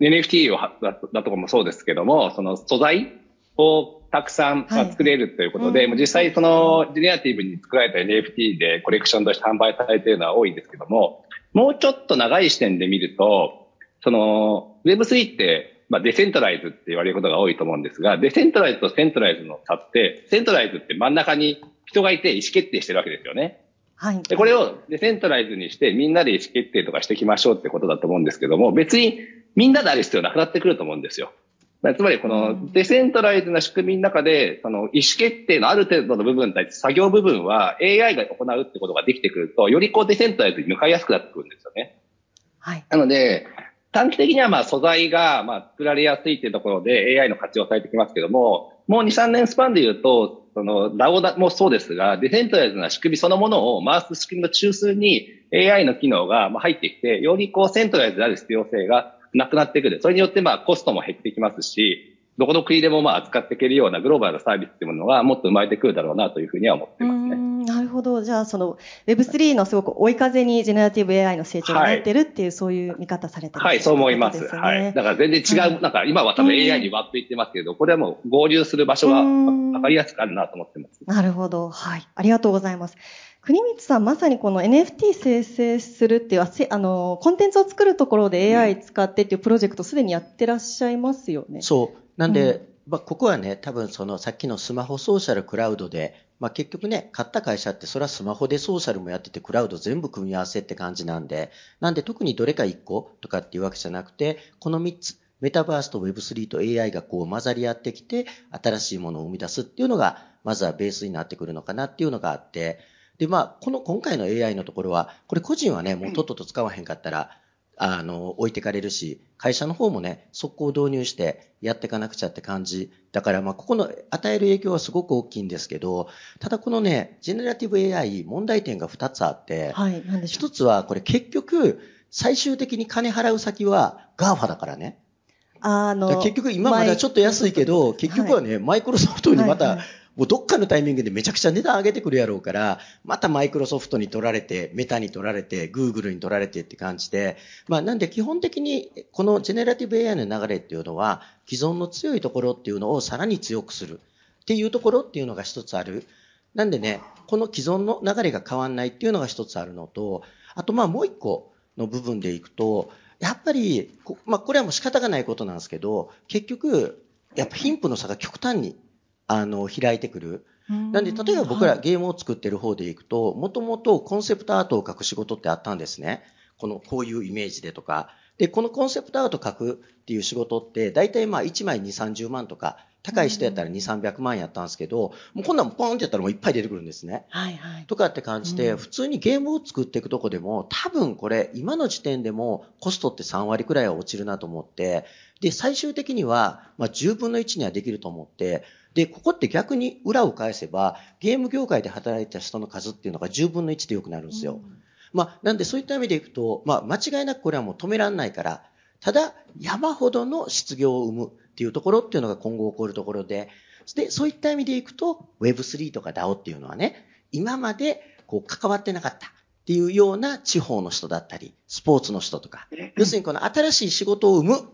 NFT をだだとかもそうですけども、その素材をたくさん作れるということで、はい実際そのジェネラティブに作られた NFT でコレクションとして販売されているのは多いですけども、もうちょっと長い視点で見ると、その Web3 って、まあ、デセントライズって言われることが多いと思うんですが、デセントライズとセントライズの差って、セントライズって真ん中に人がいて意思決定してるわけですよね。はい。で、これをデセントライズにしてみんなで意思決定とかしていきましょうってことだと思うんですけども、別にみんなである必要なくなってくると思うんですよ。つまりこのデセントライズな仕組みの中で、その意思決定のある程度の部分に対作業部分は AI が行うってことができてくると、よりこうデセントライズに向かいやすくなってくるんですよね。はい。なので、短期的にはまあ素材がまあ作られやすいっていうところで AI の活用されてきますけども、もう2、3年スパンで言うと、そのラオダもそうですが、ディセントライズな仕組みそのものを回す仕組みの中枢に AI の機能が入ってきて、よりこうセントライズである必要性がなくなってくる。それによってまあコストも減ってきますし、どこの国でもまあ扱っていけるようなグローバルなサービスっていうものがもっと生まれてくるだろうなというふうには思ってますね。なるほほど。じゃあ、その Web3 のすごく追い風にジェネラティブ AI の成長がなってるっていう、はい、そういう見方されてる、ね、はい、そう思います。はい。だから全然違う、なんか今は多分 AI に割って言ってますけど、これはもう合流する場所が分かりやすくあるなと思ってます。なるほど。はい。ありがとうございます。国光さん、まさにこの NFT 生成するっていう、あの、コンテンツを作るところで AI 使ってっていうプロジェクトすでにやってらっしゃいますよね。そう。なんで、うん、まあ、ここはね、多分そのさっきのスマホソーシャルクラウドで、まあ、結局ね、買った会社ってそれはスマホでソーシャルもやっててクラウド全部組み合わせって感じなんで、なんで特にどれか1個とかっていうわけじゃなくて、この3つ、メタバースと Web3 と AI がこう混ざり合ってきて、新しいものを生み出すっていうのが、まずはベースになってくるのかなっていうのがあって、で、まあ、この今回の AI のところは、これ個人はね、もうとっとと使わへんかったら、あの、置いてかれるし、会社の方もね、速攻導入してやっていかなくちゃって感じ。だから、まあ、ここの与える影響はすごく大きいんですけど、ただこのね、ジェネラティブ AI 問題点が2つあって、はい、何でしょう。1つは、これ結局、最終的に金払う先は GAFA だからね。あの、結局今まではちょっと安いけど、結局はね、マイクロソフトにまた、もうどっかのタイミングでめちゃくちゃ値段上げてくるやろうから、またマイクロソフトに取られて、メタに取られて、グーグルに取られてって感じで、まあなんで基本的にこのジェネラティブ AI の流れっていうのは、既存の強いところっていうのをさらに強くするっていうところっていうのが一つある。なんでね、この既存の流れが変わんないっていうのが一つあるのと、あとまあもう一個の部分でいくと、やっぱり、まあこれはもう仕方がないことなんですけど、結局、やっぱ貧富の差が極端にあの、開いてくる。なんで、例えば僕らゲームを作ってる方でいくと、もともとコンセプトアートを書く仕事ってあったんですね。この、こういうイメージでとか。で、このコンセプトアート書くっていう仕事って、大体まあ1枚2、30万とか、高い人やったら2、300万やったんですけど、もうこんなんポンってやったらもういっぱい出てくるんですね。はいはい。とかって感じで、普通にゲームを作っていくとこでも、多分これ、今の時点でもコストって3割くらいは落ちるなと思って、で、最終的には、まあ10分の1にはできると思って、で、ここって逆に裏を返せば、ゲーム業界で働いた人の数っていうのが10分の1で良くなるんですよ。うん、まあ、なんでそういった意味でいくと、まあ、間違いなくこれはもう止めらんないから、ただ、山ほどの失業を生むっていうところっていうのが今後起こるところで、で、そういった意味でいくと、Web3 とか DAO っていうのはね、今までこう関わってなかったっていうような地方の人だったり、スポーツの人とか、要するにこの新しい仕事を生む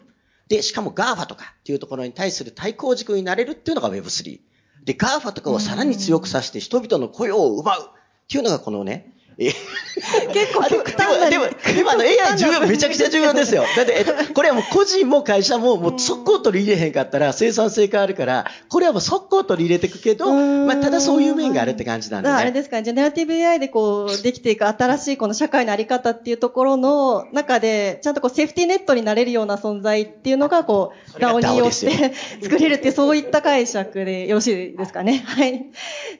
で、しかも GAFA とかっていうところに対する対抗軸になれるっていうのが Web3。で、GAFA とかをさらに強くさせて人々の雇用を奪うっていうのがこのね、結構極端なでも、でも、今の AI 重要、めちゃくちゃ重要ですよ。だって、えっと、これはもう個人も会社も、もう速攻取り入れへんかったら生産性変わるから、これはもう速攻取り入れていくけど、まあ、ただそういう面があるって感じなんで、ね、あれですか、ジェネラティブ AI でこう、できていく新しいこの社会のあり方っていうところの中で、ちゃんとこう、セーフティーネットになれるような存在っていうのが、こう、DAO によって作れるっていう、そういった解釈でよろしいですかね。はい。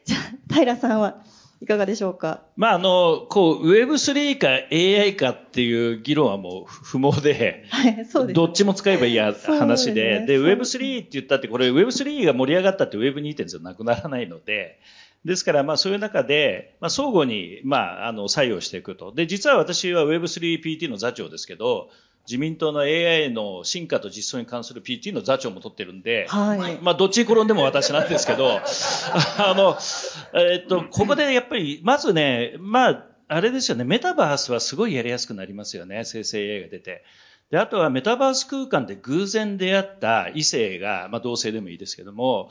じゃあ、平さんは？いかがでしょうか？まあ、あの、こう、Web3 か AI かっていう議論はもう不毛で、はい、そうです、ね、どっちも使えばいい話で、で、ね、で Web3 って言ったって、これ Web3 が盛り上がったって Web2.0 なくならないので、ですから、まあ、そういう中で、まあ、相互に、まあ、あの、作用していくと。で、実は私は Web3PT の座長ですけど、自民党の AI の進化と実装に関する PT の座長も取ってるんで、はい、まあ、どっちに転んでも私なんですけど、あの、えっと、ここでやっぱり、まずね、まあ、あれですよね、メタバースはすごいやりやすくなりますよね、生成 AI が出て。で、あとはメタバース空間で偶然出会った異性が、まあ同性でもいいですけども、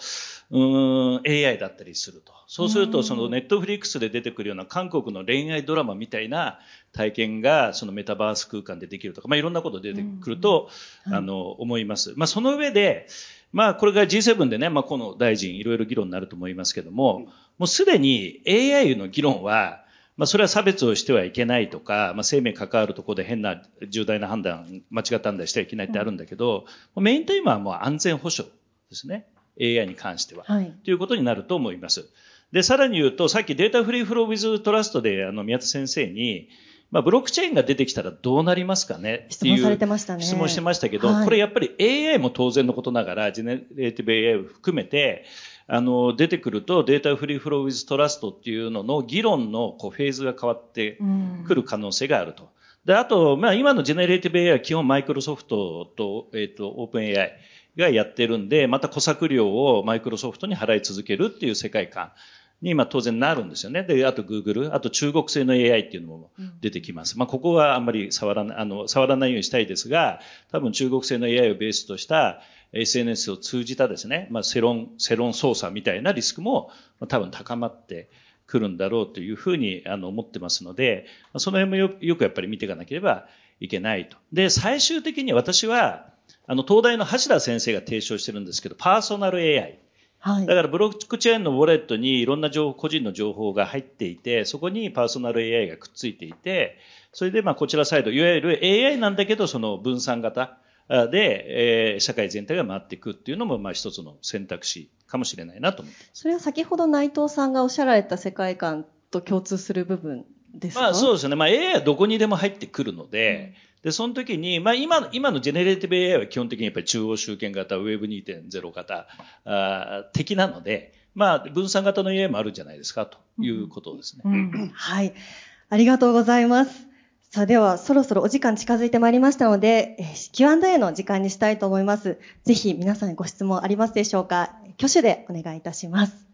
うん、AI だったりすると。そうすると、そのネットフリックスで出てくるような韓国の恋愛ドラマみたいな体験が、そのメタバース空間でできるとか、まあいろんなこと出てくると、あの、思います。まあその上で、まあこれが G7 でね、まあこの大臣いろいろ議論になると思いますけども、もうすでに AI の議論は、まあ、それは差別をしてはいけないとか、まあ、生命関わるところで変な重大な判断、間違った判断してはいけないってあるんだけど、うん、メインテーマはもう安全保障ですね。AI に関しては。はい。ということになると思います。で、さらに言うと、さっき Data Free Flow with Trust で、あの、宮田先生に、まあ、ブロックチェーンが出てきたらどうなりますかね質問されてましたね。質問してましたけど、はい、これやっぱり AI も当然のことながら、 generative AI を含めて、あの、出てくると Data Free Flow with Trust っていうのの議論のこうフェーズが変わってくる可能性があると。で、あと、まあ今のジェネレーティブ AI は基本マイクロソフトと、えっ、ー、と、 OpenAI がやってるんで、また小作料をマイクロソフトに払い続けるっていう世界観に、まあ当然なるんですよね。で、あと Google、あと中国製の AI っていうのも出てきます。まあここはあんまり触らない、あの、触らないようにしたいですが、多分中国製の AI をベースとした SNS を通じたですね、まあ世論、世論操作みたいなリスクも多分高まってくるんだろうというふうにあの思ってますので、その辺もよよくやっぱり見ていかなければいけないと。で、最終的に私は、あの、東大の橋田先生が提唱してるんですけど、パーソナル AI。はい、だからブロックチェーンのウォレットにいろんな情報、個人の情報が入っていて、そこにパーソナル AI がくっついていて、それでまあこちらサイド、いわゆる AI なんだけど、その分散型で、えー、社会全体が回っていくっていうのもまあ一つの選択肢かもしれないなと思ってそれは先ほど内藤さんがおっしゃられた世界観と共通する部分ですか？まあそうですね。まあ AI はどこにでも入ってくるので、うんで、その時に、まあ今、今のジェネレーティブ AI は基本的にやっぱり中央集権型、Web2.0 型あ的なので、まあ分散型の AI もあるんじゃないですかということですね。うんうん、はい。ありがとうございます。さあでは、そろそろお時間近づいてまいりましたので、えー、Q&A の時間にしたいと思います。ぜひ皆さんご質問ありますでしょうか？挙手でお願いいたします。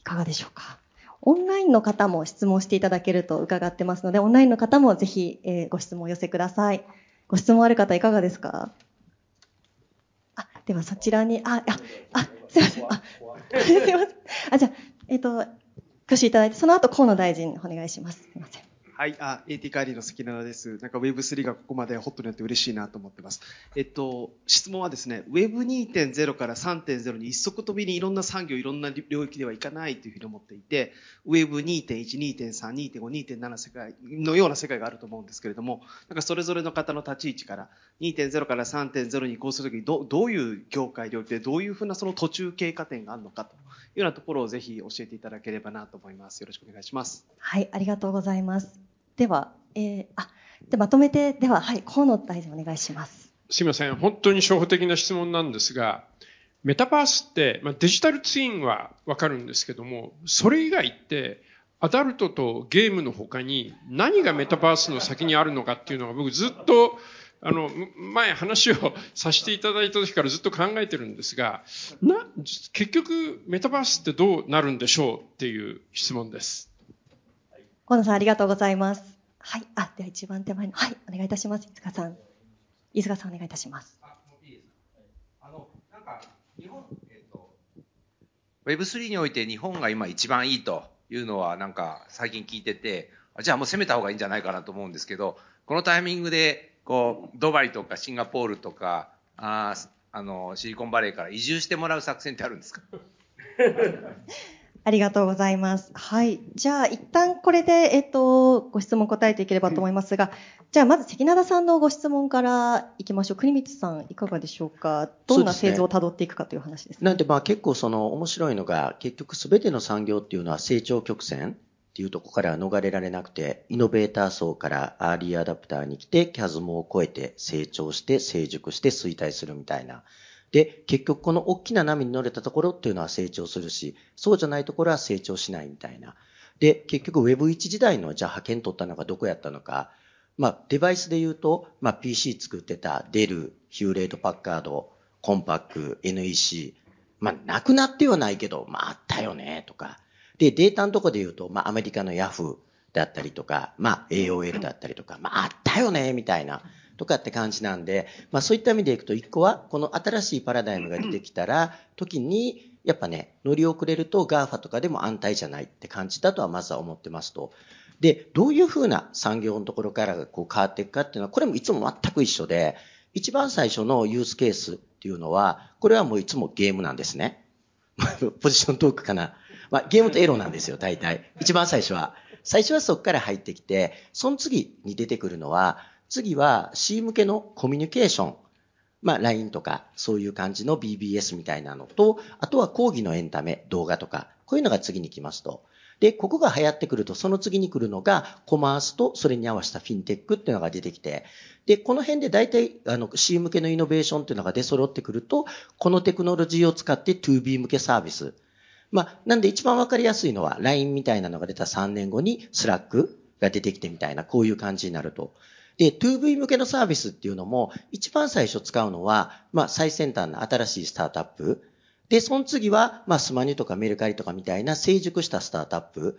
いかがでしょうか？オンラインの方も質問していただけると伺ってますので、オンラインの方もぜひ、えー、ご質問を寄せください。ご質問ある方いかがですか？あ、ではそちらに、あ、あ、あ、すいません。あ、すいません。あ、じゃあ、えっ、ー、と、挙手いただいて、その後河野大臣お願いします。すいません。はい、あ、AT カーリーの関奈です。なんか Web3 がここまでホットになって嬉しいなと思ってます。えっと、質問はですね、Web2.0 から3.0に一足飛びにいろんな産業、いろんな領域ではいかないというふうに思っていて、Web2.1、2.3、2.5、2.7世界のような世界があると思うんですけれども、なんかそれぞれの方の立ち位置から2.0から3.0に移行するときにどどういう業界領域でどういうふうなその途中経過点があるのかというようなところをぜひ教えていただければなと思います。よろしくお願いします。はい、ありがとうございます。では、えー、あ、で、まとめて、では、はい、河野大臣お願いします。すみません。本当に初歩的な質問なんですが、メタバースって、まあ、デジタルツインはわかるんですけども、それ以外って、アダルトとゲームの他に何がメタバースの先にあるのかっていうのが僕ずっとあの、前話をさせていただいた時からずっと考えてるんですが、な、結局メタバースってどうなるんでしょうっていう質問です。河野さんありがとうございます。はい。あ、では一番手前の、はい、お願いいたします。飯塚さん。飯塚さんお願いいたします。あ、もういいですあの、なんか、日本、えっ、ー、と、Web3 において日本が今一番いいというのはなんか最近聞いてて、じゃあもう攻めた方がいいんじゃないかなと思うんですけど、このタイミングで、こう、ドバイとかシンガポールとか、ああの、シリコンバレーから移住してもらう作戦ってあるんですか？ありがとうございます。はい。じゃあ、一旦これで、えっと、ご質問答えていければと思いますが、じゃあ、まず関灘さんのご質問からいきましょう。国光さん、いかがでしょうか？どんな製図を辿っていくかという話です、ね、なんで、まあ結構その面白いのが、結局すべての産業っていうのは成長曲線っていうところから逃れられなくて、イノベーター層からアーリーアダプターに来て、キャズムを超えて成長して成熟して衰退するみたいな。で、結局この大きな波に乗れたところっていうのは成長するし、そうじゃないところは成長しないみたいな。で、結局 Web1 時代のじゃあ派遣取ったのがどこやったのか。まあ、デバイスで言うと、まあ、PC 作ってたデル、ヒューレートパッカード、コンパック、NEC。まあ、なくなってはないけど、まあ、あったよね、とか。で、データのとこで言うと、まあ、アメリカの Yahoo だったりとか、まあ、AOL だったりとか、まあ、あったよね、みたいな。とかって感じなんで、まあそういった意味でいくと、一個は、この新しいパラダイムが出てきたら、時に、やっぱね、乗り遅れると GAFA とかでも安泰じゃないって感じだとはまずは思ってますと。で、どういうふうな産業のところからこう変わっていくかっていうのは、これもいつも全く一緒で、一番最初のユースケースっていうのは、これはもういつもゲームなんですね。ポジショントークかな。まあ、ゲームとエロなんですよ、大体。一番最初は。最初はそこから入ってきて、その次に出てくるのは、次は C 向けのコミュニケーション。まあ LINE とかそういう感じの BBS みたいなのと、あとは講義のエンタメ、動画とか、こういうのが次に来ますと。で、ここが流行ってくると、その次に来るのが、コマースとそれに合わせたフィンテックっていうのが出てきて、で、この辺で大体、あの、C 向けのイノベーションっていうのが出揃ってくると、このテクノロジーを使って 2B 向けサービス。まあ、なんで一番わかりやすいのは、LINE みたいなのが出た3年後に、 Slack が出てきてみたいな、こういう感じになると。で、2V 向けのサービスっていうのも、一番最初使うのは、まあ、最先端の新しいスタートアップ。で、その次は、まあ、スマニュとかメルカリとかみたいな成熟したスタートアップ。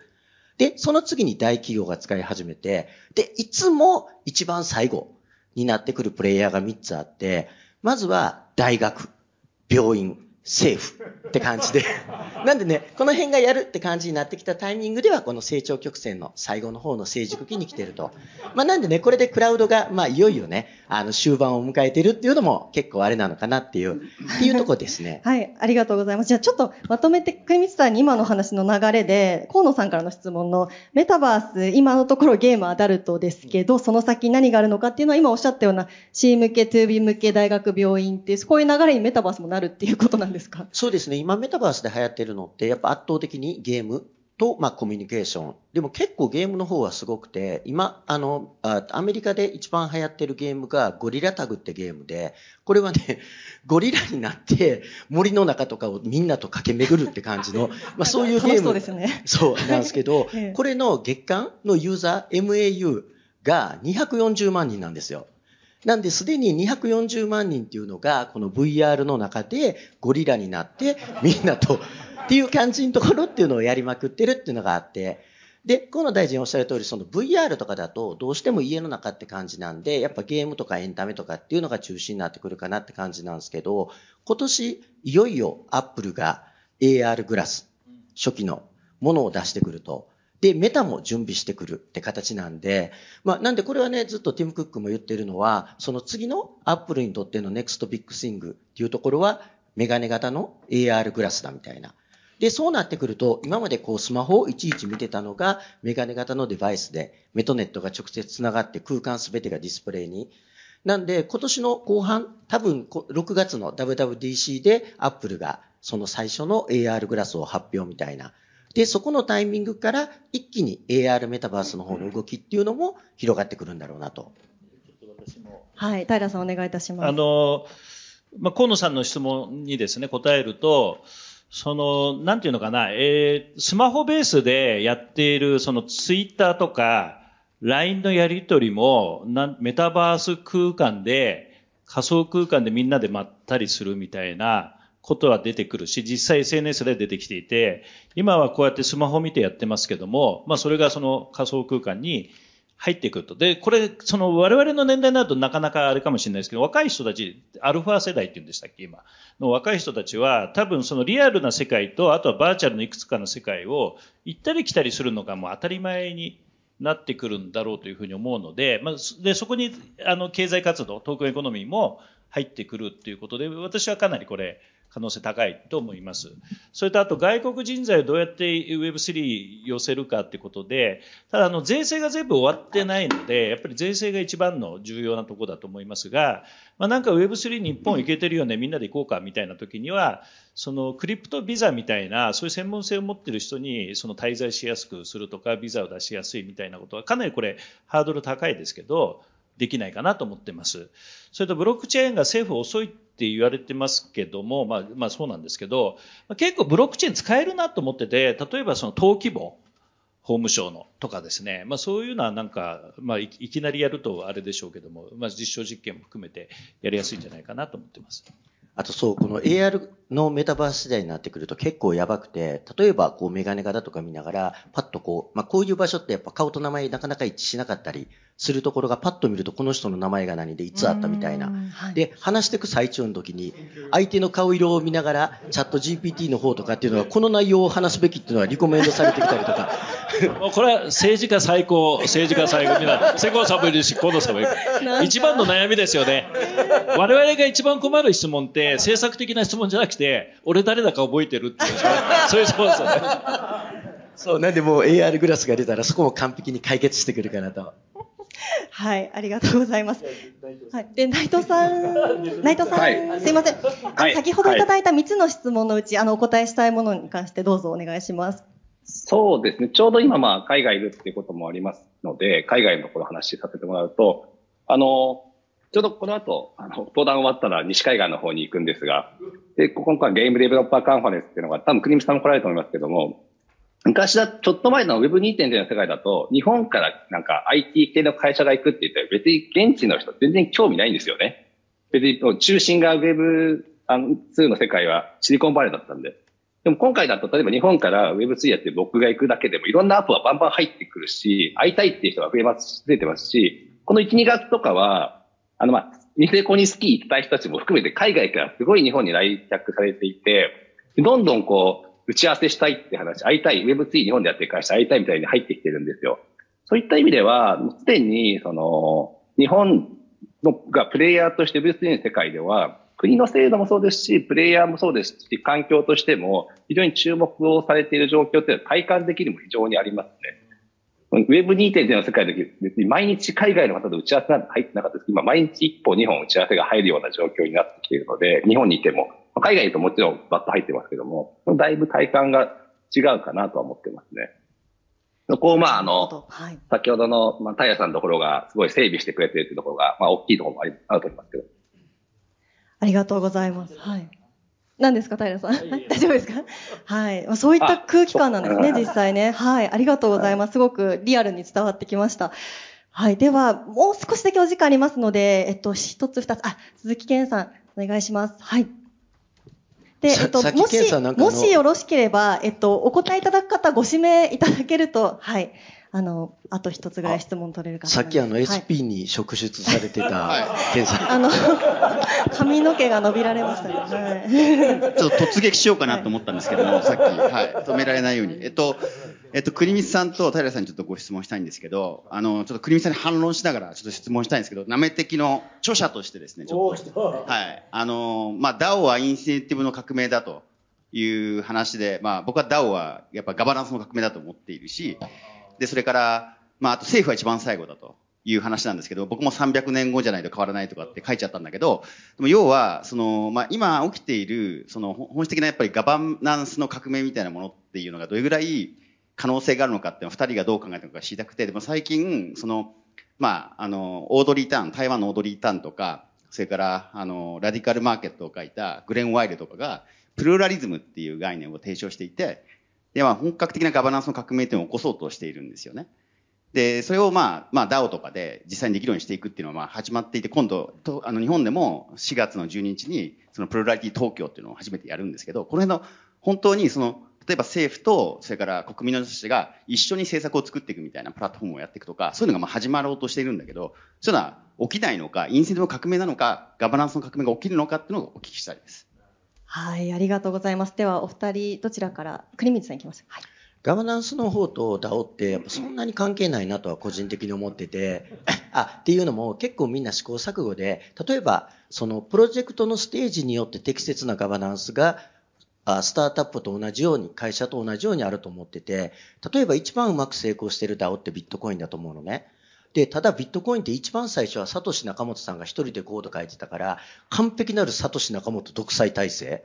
で、その次に大企業が使い始めて、で、いつも一番最後になってくるプレイヤーが3つあって、まずは大学、病院、セーフって感じで。なんでね、この辺がやるって感じになってきたタイミングでは、この成長曲線の最後の方の成熟期に来てると。まあなんでね、これでクラウドが、まあいよいよね、あの終盤を迎えてるっていうのも結構あれなのかなっていう、っていうとこですね。はい、ありがとうございます。じゃあちょっとまとめて、国光さんに今の話の流れで、河野さんからの質問の、メタバース、今のところゲームアダルトですけど、その先何があるのかっていうのは今おっしゃったような C 向け、2B 向け、大学、病院っていう、こういう流れにメタバースもなるっていうことなんですかそうですね。今メタバースで流行ってるのって、やっぱ圧倒的にゲームと、まあ、コミュニケーション。でも結構ゲームの方はすごくて、今、あの、あアメリカで一番流行ってるゲームがゴリラタグってゲームで、これはね、ゴリラになって森の中とかをみんなと駆け巡るって感じの、まあそういうゲーム。そうですね。そうなんですけど、これの月間のユーザー MAU が240万人なんですよ。なんで、すでに240万人っていうのが、この VR の中でゴリラになって、みんなと、っていう感じのところっていうのをやりまくってるっていうのがあって、で、河野大臣おっしゃる通り、その VR とかだと、どうしても家の中って感じなんで、やっぱゲームとかエンタメとかっていうのが中心になってくるかなって感じなんですけど、今年、いよいよアップルが AR グラス、初期のものを出してくると。で、メタも準備してくるって形なんで、まあ、なんでこれはね、ずっとティム・クックも言ってるのは、その次のアップルにとっての next big thing っていうところは、メガネ型の AR グラスだみたいな。で、そうなってくると、今までこうスマホをいちいち見てたのが、メガネ型のデバイスで、メトネットが直接繋がって空間すべてがディスプレイに。なんで、今年の後半、多分6月の WWDC で、アップルがその最初の AR グラスを発表みたいな。で、そこのタイミングから一気に AR メタバースの方の動きっていうのも広がってくるんだろうなと。はい、平さんお願いいたします。あの、まあ、河野さんの質問にですね、答えると、その、なんていうのかな、えー、スマホベースでやっている、そのツイッターとか、LINE のやりとりも、なメタバース空間で、仮想空間でみんなでまったりするみたいな、ことは出てくるし、実際 SNS で出てきていて、今はこうやってスマホを見てやってますけども、まあそれがその仮想空間に入ってくると。で、これ、その我々の年代になるとなかなかあれかもしれないですけど、若い人たち、アルファ世代って言うんでしたっけ、今。の若い人たちは、多分そのリアルな世界と、あとはバーチャルのいくつかの世界を行ったり来たりするのがもう当たり前になってくるんだろうというふうに思うので、まあ、で、そこに、あの、経済活動、トークエコノミーも入ってくるっていうことで、私はかなりこれ、可能性高いと思います。それとあと外国人材をどうやって Web3 寄せるかってことで、ただあの税制が全部終わってないので、やっぱり税制が一番の重要なところだと思いますが、まあ、なんか Web3 日本行けてるよね、みんなで行こうかみたいな時には、そのクリプトビザみたいな、そういう専門性を持ってる人にその滞在しやすくするとか、ビザを出しやすいみたいなことはかなりこれハードル高いですけど、できないかなと思ってます。それとブロックチェーンが政府遅いって言われてますけども、まあ、まあそうなんですけど、結構ブロックチェーン使えるなと思ってて、例えばその登記簿、法務省のとかですね、まあそういうのはなんか、まあいきなりやるとあれでしょうけども、まあ実証実験も含めてやりやすいんじゃないかなと思ってます。あとそう、この AR のメタバース時代になってくると結構やばくて、例えばこうメガネ型とか見ながら、パッとこう、まあこういう場所ってやっぱ顔と名前なかなか一致しなかったりするところがパッと見るとこの人の名前が何でいつあったみたいな。はい、で、話していく最中の時に、相手の顔色を見ながら、チャット GPT の方とかっていうのは、この内容を話すべきっていうのはリコメンドされてきたりとか。これは政治家最高、政治家最高。みんな、世耕さんもいるし、河野さんもいる。一番の悩みですよね。我々が一番困る質問って、政策的な質問じゃなくて、俺誰だか覚えてるっていう、そういう質問ですよね。そう、なんでもう AR グラスが出たらそこも完璧に解決してくるかなと。はい、ありがとうございます。はい、で、内藤さん、内藤さん、はい、すいません。はい、先ほどいただいた3つの質問のうち、あの、お答えしたいものに関してどうぞお願いします。そうですね。ちょうど今、まあ、海外いるっていうこともありますので、海外のところ話させてもらうと、あの、ちょうどこの後、あの、登壇終わったら西海岸の方に行くんですが、で、今回ゲームデベロッパーカンファレンスっていうのが、多分国見さんも来られると思いますけども、昔だ、ちょっと前の Web2.0 の世界だと、日本からなんか IT 系の会社が行くって言って、別に現地の人全然興味ないんですよね。別に中心が Web2 の世界はシリコンバレーだったんで。でも今回だと、例えば日本から Web3 やって僕が行くだけでもいろんなアプはバンバン入ってくるし、会いたいっていう人が増えます、増えてますし、この1、2月とかは、あの、まあ、ニセコにスキー行きたい人たちも含めて海外からすごい日本に来客されていて、どんどんこう、打ち合わせしたいって話、会いたい、Web3 日本でやってる会社会いたいみたいに入ってきてるんですよ。そういった意味では、すでに、その、日本のがプレイヤーとして Web3 の世界では、国の制度もそうですし、プレイヤーもそうですし、環境としても非常に注目をされている状況っていうのは体感できるも非常にありますね。Web2.0 の世界で別に毎日海外の方と打ち合わせなん。て入ってなかったですけど、今毎日一歩二本打ち合わせが入るような状況になってきているので、日本にいても、海外にいるともちろん。バッと入ってますけども、だいぶ体感が違うかなとは思ってますね。そこを、まあ、あの、はい、先ほどの、まあ、タイヤさん。のところがすごい整備してくれてるっていうところが、まあ、大きいところもあると思いますけど。ありがとうございます。はい。何ですか、平さん？大丈夫ですか？はい。そういった空気感なんですね、実際ね。はい。ありがとうございます。すごくリアルに伝わってきました。はい。では、もう少しだけお時間ありますので、えっと、一つ二つ、あ、鈴木健さん、お願いします。はい。で、えっと、もし、もしよろしければ、えっと、お答えいただく方ご指名いただけると、はい。あの、あと一つぐらい質問取れるかな。さっきあの SP に職出されてた、ケンさん。あの、髪の毛が伸びられましたね。はい。ちょっと突撃しようかなと思ったんですけども、さっき、はい、止められないように。えっと、えっと、国光さんと平さんにちょっとご質問したいんですけど、あの、ちょっと国光さんに反論しながらちょっと質問したいんですけど、なめ的の著者としてですね、ちょっと、はい。あの、まあ、DAO はインセンティブの革命だという話で、まあ、僕は DAO はやっぱガバナンスの革命だと思っているし、で、それから、まあ、あと政府は一番最後だという話なんですけど、僕も300年後じゃないと変わらないとかって書いちゃったんだけど、でも要は、その、まあ、今起きている、その本質的なやっぱりガバナンスの革命みたいなものっていうのがどれぐらい可能性があるのかっていうのを二人がどう考えたのか知りたくて、でも最近、その、まあ、あの、オードリー・ターン、台湾のオードリー・ターンとか、それから、あの、ラディカルマーケットを書いたグレン・ワイルとかが、プルーラリズムっていう概念を提唱していて、で、まあ、本格的なガバナンスの革命っていうのを起こそうとしているんですよね。で、それをまあ、まあ、DAO とかで実際にできるようにしていくっていうのはまあ始まっていて、今度、とあの日本でも4月の12日に、そのプロラリティ東京っていうのを初めてやるんですけど、この辺の本当にその、例えば政府と、それから国民の人たちが一緒に政策を作っていくみたいなプラットフォームをやっていくとか、そういうのがまあ始まろうとしているんだけど、そういうのは起きないのか、インセンティブの革命なのか、ガバナンスの革命が起きるのかっていうのをお聞きしたいです。はい、ありがとうございます。では、お二人、どちらから、国光さん行きます？はい。ガバナンスの方と DAO ってそんなに関係ないなとは個人的に思ってて、あ、っていうのも結構みんな試行錯誤で、例えばそのプロジェクトのステージによって適切なガバナンスがスタートアップと同じように、会社と同じようにあると思ってて、例えば一番うまく成功してる DAO ってビットコインだと思うのね。で、ただビットコインって一番最初はサトシ仲本さんが一人でコード書いてたから、完璧なるサトシ仲本独裁体制。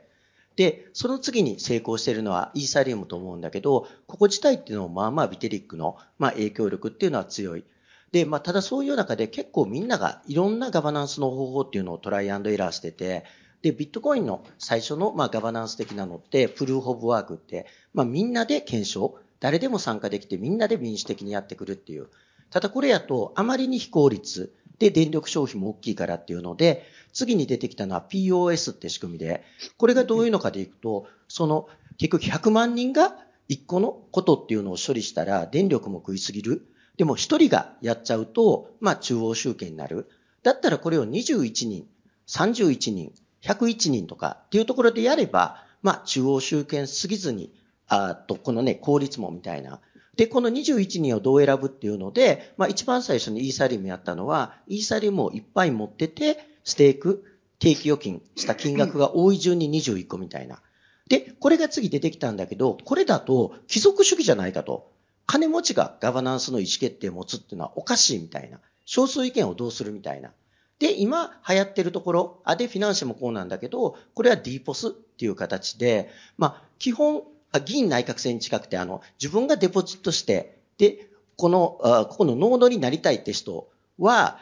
で、その次に成功しているのはイーサリウムと思うんだけど、ここ自体っていうのもまあまあビテリックのまあ影響力っていうのは強い。で、まあただそういう中で結構みんながいろんなガバナンスの方法っていうのをトライアンドエラーしてて、で、ビットコインの最初のまあガバナンス的なのって、プルーフ・オブ・ワークって、まあみんなで検証、誰でも参加できてみんなで民主的にやってくるっていう。ただこれやとあまりに非効率で電力消費も大きいからっていうので、次に出てきたのは POS って仕組みで、これがどういうのかでいくと、その結局100万人が1個のことっていうのを処理したら電力も食いすぎる。でも1人がやっちゃうと、まあ中央集権になる。だったらこれを21人、31人、101人とかっていうところでやれば、まあ中央集権すぎずに、あと、このね、効率もみたいな。で、この21人をどう選ぶっていうので、まあ一番最初にイーサリウムやったのは、イーサリウムをいっぱい持ってて、ステーク、定期預金した金額が多い順に21個みたいな。で、これが次出てきたんだけど、これだと貴族主義じゃないかと。金持ちがガバナンスの意思決定を持つっていうのはおかしいみたいな。少数意見をどうするみたいな。で、今流行ってるところ、あ、で、フィナンシェもこうなんだけど、これは D ポスっていう形で、まあ、基本、議員内閣制に近くて、あの、自分がデポジットして、で、この、あここのノードになりたいって人は、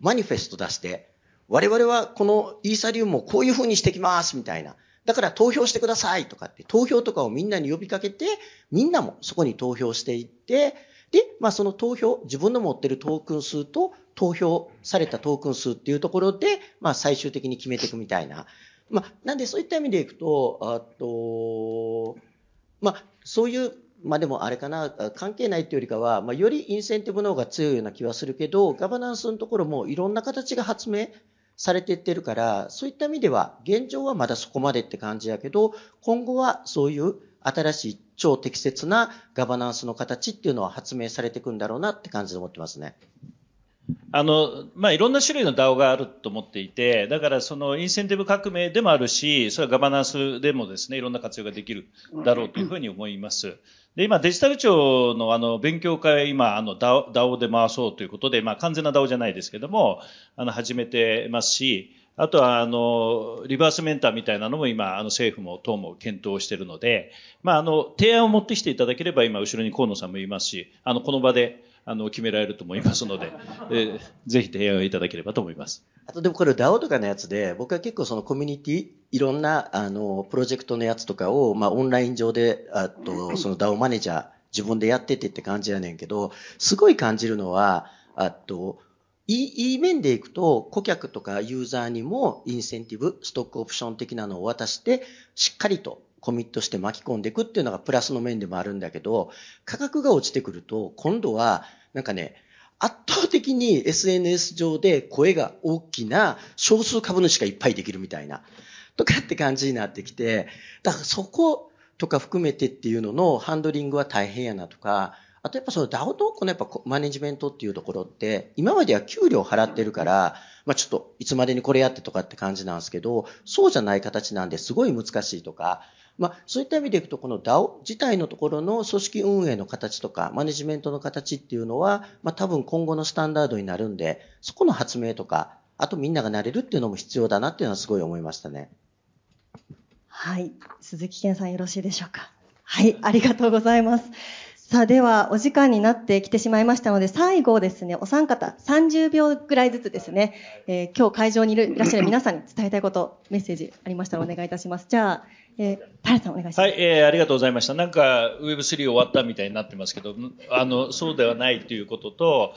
マニフェスト出して、我々はこのイーサリウムをこういう風にしてきます、みたいな。だから投票してくださいとかって、投票とかをみんなに呼びかけて、みんなもそこに投票していって、で、まあその投票、自分の持ってるトークン数と投票されたトークン数っていうところで、まあ最終的に決めていくみたいな。まあ、なんでそういった意味でいくと、あと、まあ、そういう、まあでもあれかな、関係ないっていうよりかは、まあ、よりインセンティブの方が強いような気はするけど、ガバナンスのところもいろんな形が発明されていってるから、そういった意味では、現状はまだそこまでって感じやけど、今後はそういう新しい超適切なガバナンスの形っていうのは発明されていくんだろうなって感じで思ってますね。あの、まあ、いろんな種類の DAO があると思っていて、だからそのインセンティブ革命でもあるし、それはガバナンスでもですね、いろんな活用ができるだろうというふうに思います。で、今デジタル庁のあの勉強会、今あの DAO で回そうということで、まあ完全な DAO じゃないですけども、あの始めてますし、あとは、あの、リバースメンターみたいなのも今、あの、政府も党も検討しているので、まあ、あの、提案を持ってきていただければ、今、後ろに河野さんもいますし、あの、この場で、あの、決められると思いますので、えー、ぜひ提案をいただければと思います。あと、でもこれ DAO とかのやつで、僕は結構そのコミュニティ、いろんな、あの、プロジェクトのやつとかを、まあ、オンライン上で、あと、その DAO マネージャー、自分でやっててって感じやねんけど、すごい感じるのは、あと、いい、いい面でいくと、顧客とかユーザーにもインセンティブ、ストックオプション的なのを渡して、しっかりとコミットして巻き込んでいくっていうのがプラスの面でもあるんだけど、価格が落ちてくると、今度は、なんかね、圧倒的に SNS 上で声が大きな少数株主がいっぱいできるみたいな、とかって感じになってきて、だからそことか含めてっていうののハンドリングは大変やなとか、あとやっぱその DAO とこのやっぱマネジメントっていうところって、今までは給料払ってるから、まあちょっといつまでにこれやってとかって感じなんですけど、そうじゃない形なんですごい難しいとか、まあそういった意味でいくとこの DAO 自体のところの組織運営の形とか、マネジメントの形っていうのは、まあ多分今後のスタンダードになるんで、そこの発明とか、あとみんながなれるっていうのも必要だなっていうのはすごい思いましたね。はい。鈴木健さんよろしいでしょうか。はい。ありがとうございます。さあ、では、お時間になってきてしまいましたので、最後ですね、お三方、30秒ぐらいずつですね、えー、今日会場にいらっしゃる皆さんに伝えたいこと、メッセージありましたらお願いいたします。じゃあ、えー、平さんお願いします。はい、えー、ありがとうございました。なんか、Web3 終わったみたいになってますけど、あの、そうではないということと、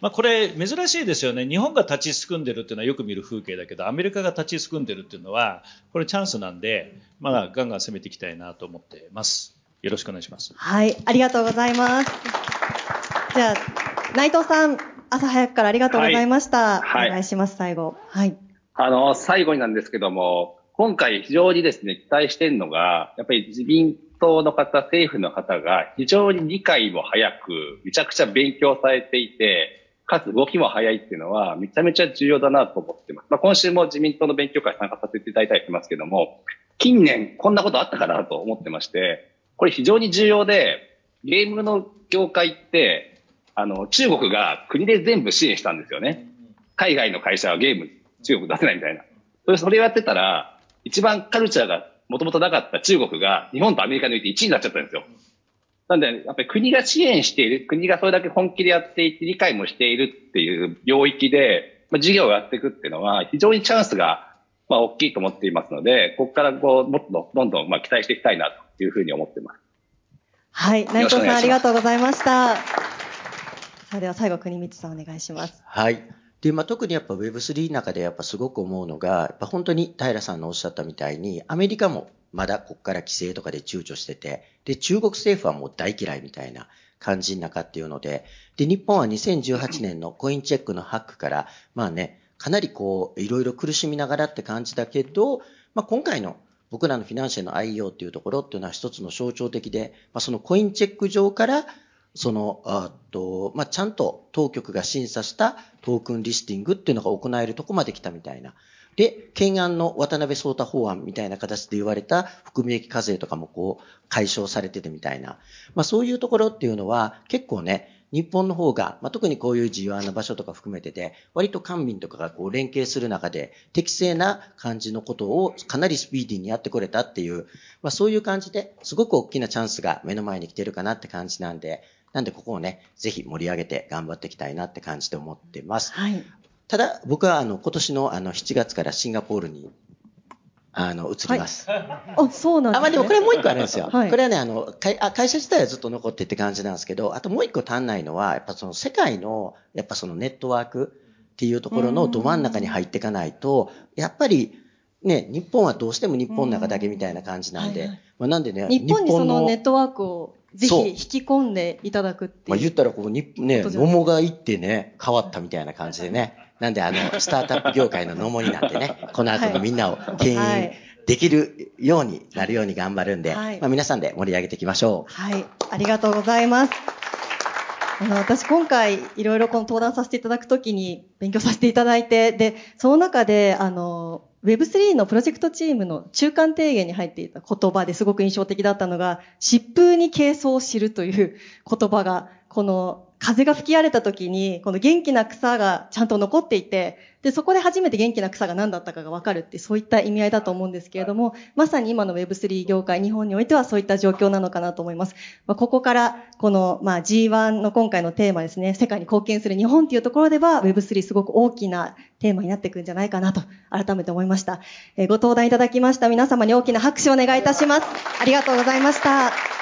まあ、これ、珍しいですよね。日本が立ちすくんでるっていうのはよく見る風景だけど、アメリカが立ちすくんでるっていうのは、これチャンスなんで、まだガンガン攻めていきたいなと思ってます。よろしくお願いします。はい、ありがとうございます。じゃあ、内藤さん、朝早くからありがとうございました。はい、お願いします、最後。はい。あの、最後になんですけども、今回非常にですね、期待してるのが、やっぱり自民党の方、政府の方が非常に理解も早く、めちゃくちゃ勉強されていて、かつ動きも早いっていうのは、めちゃめちゃ重要だなと思ってます。まあ、今週も自民党の勉強会参加させていただいたりしますけども、近年こんなことあったかなと思ってまして、これ非常に重要で、ゲームの業界って、あの、中国が国で全部支援したんですよね。海外の会社はゲーム中国出せないみたいな。それ、それをやってたら、一番カルチャーがもともとなかった中国が日本とアメリカにおいて1位になっちゃったんですよ。なんで、やっぱり国が支援している、国がそれだけ本気でやっていて理解もしているっていう領域で、まあ、事業をやっていくっていうのは非常にチャンスが、まあ、大きいと思っていますので、ここからこう、もっとどんどんまあ期待していきたいなというふうに思ってます。はい。内藤さんありがとうございました。さあでは最後、国光さんお願いします。はい。で、まあ、特にやっぱ Web3 の中でやっぱすごく思うのが、やっぱ本当に平さんのおっしゃったみたいに、アメリカもまだここから規制とかで躊躇してて、で、中国政府はもう大嫌いみたいな感じの中っていうので、で、日本は2018年のコインチェックのハックから、まあね、かなりこう、いろいろ苦しみながらって感じだけど、まあ、今回の僕らのフィナンシェの IO っていうところっていうのは一つの象徴的で、まあ、そのコインチェック上から、その、あと、まあ、ちゃんと当局が審査したトークンリスティングっていうのが行えるとこまで来たみたいな。で、懸案の渡辺聡太法案みたいな形で言われた含み益課税とかもこう解消されててみたいな。まあそういうところっていうのは結構ね、日本の方が、まあ、特にこういう自由な場所とか含めてて、割と官民とかがこう連携する中で、適正な感じのことをかなりスピーディーにやってこれたっていう、まあ、そういう感じで、すごく大きなチャンスが目の前に来てるかなって感じなんで、なんでここをね、ぜひ盛り上げて頑張っていきたいなって感じで思ってます。はい。ただ、僕はあの、今年のあの、7月からシンガポールにあの、移ります。はい、あ、そうなんですね。あ、まあでもこれもう一個あるんですよ。はい、これはね、あの会あ、会社自体はずっと残ってって感じなんですけど、あともう一個足んないのは、やっぱその世界の、やっぱそのネットワークっていうところのど真ん中に入っていかないと、やっぱり、ね、日本はどうしても日本の中だけみたいな感じなんで、はいはいまあ、なんでね、日本にそのネットトワークをぜひ引き込んでいただくってまあ、いう。言ったらこうに、ね、ことじゃ野茂が行ってね、変わったみたいな感じでね。なんであの、スタートアップ業界の野茂になってね、この後のみんなを牽引はいできるようになるように頑張るんで、はいまあ皆さんで盛り上げていきましょう。はい、ありがとうございます。あの、私今回いろいろこの登壇させていただくときに勉強させていただいて、で、その中で、あの、Web3 のプロジェクトチームの中間提言に入っていた言葉ですごく印象的だったのが、疾風に軽装を知るという言葉が、この風が吹き荒れた時に、この元気な草がちゃんと残っていて、で、そこで初めて元気な草が何だったかがわかるって、そういった意味合いだと思うんですけれども、まさに今の Web3 業界、日本においてはそういった状況なのかなと思います。まあ、ここから、この、まあ、G1 の今回のテーマですね、世界に貢献する日本っていうところでは、Web3 すごく大きなテーマになっていくんじゃないかなと、改めて思いました。えーご登壇いただきました皆様に大きな拍手をお願いいたします。ありがとうございました。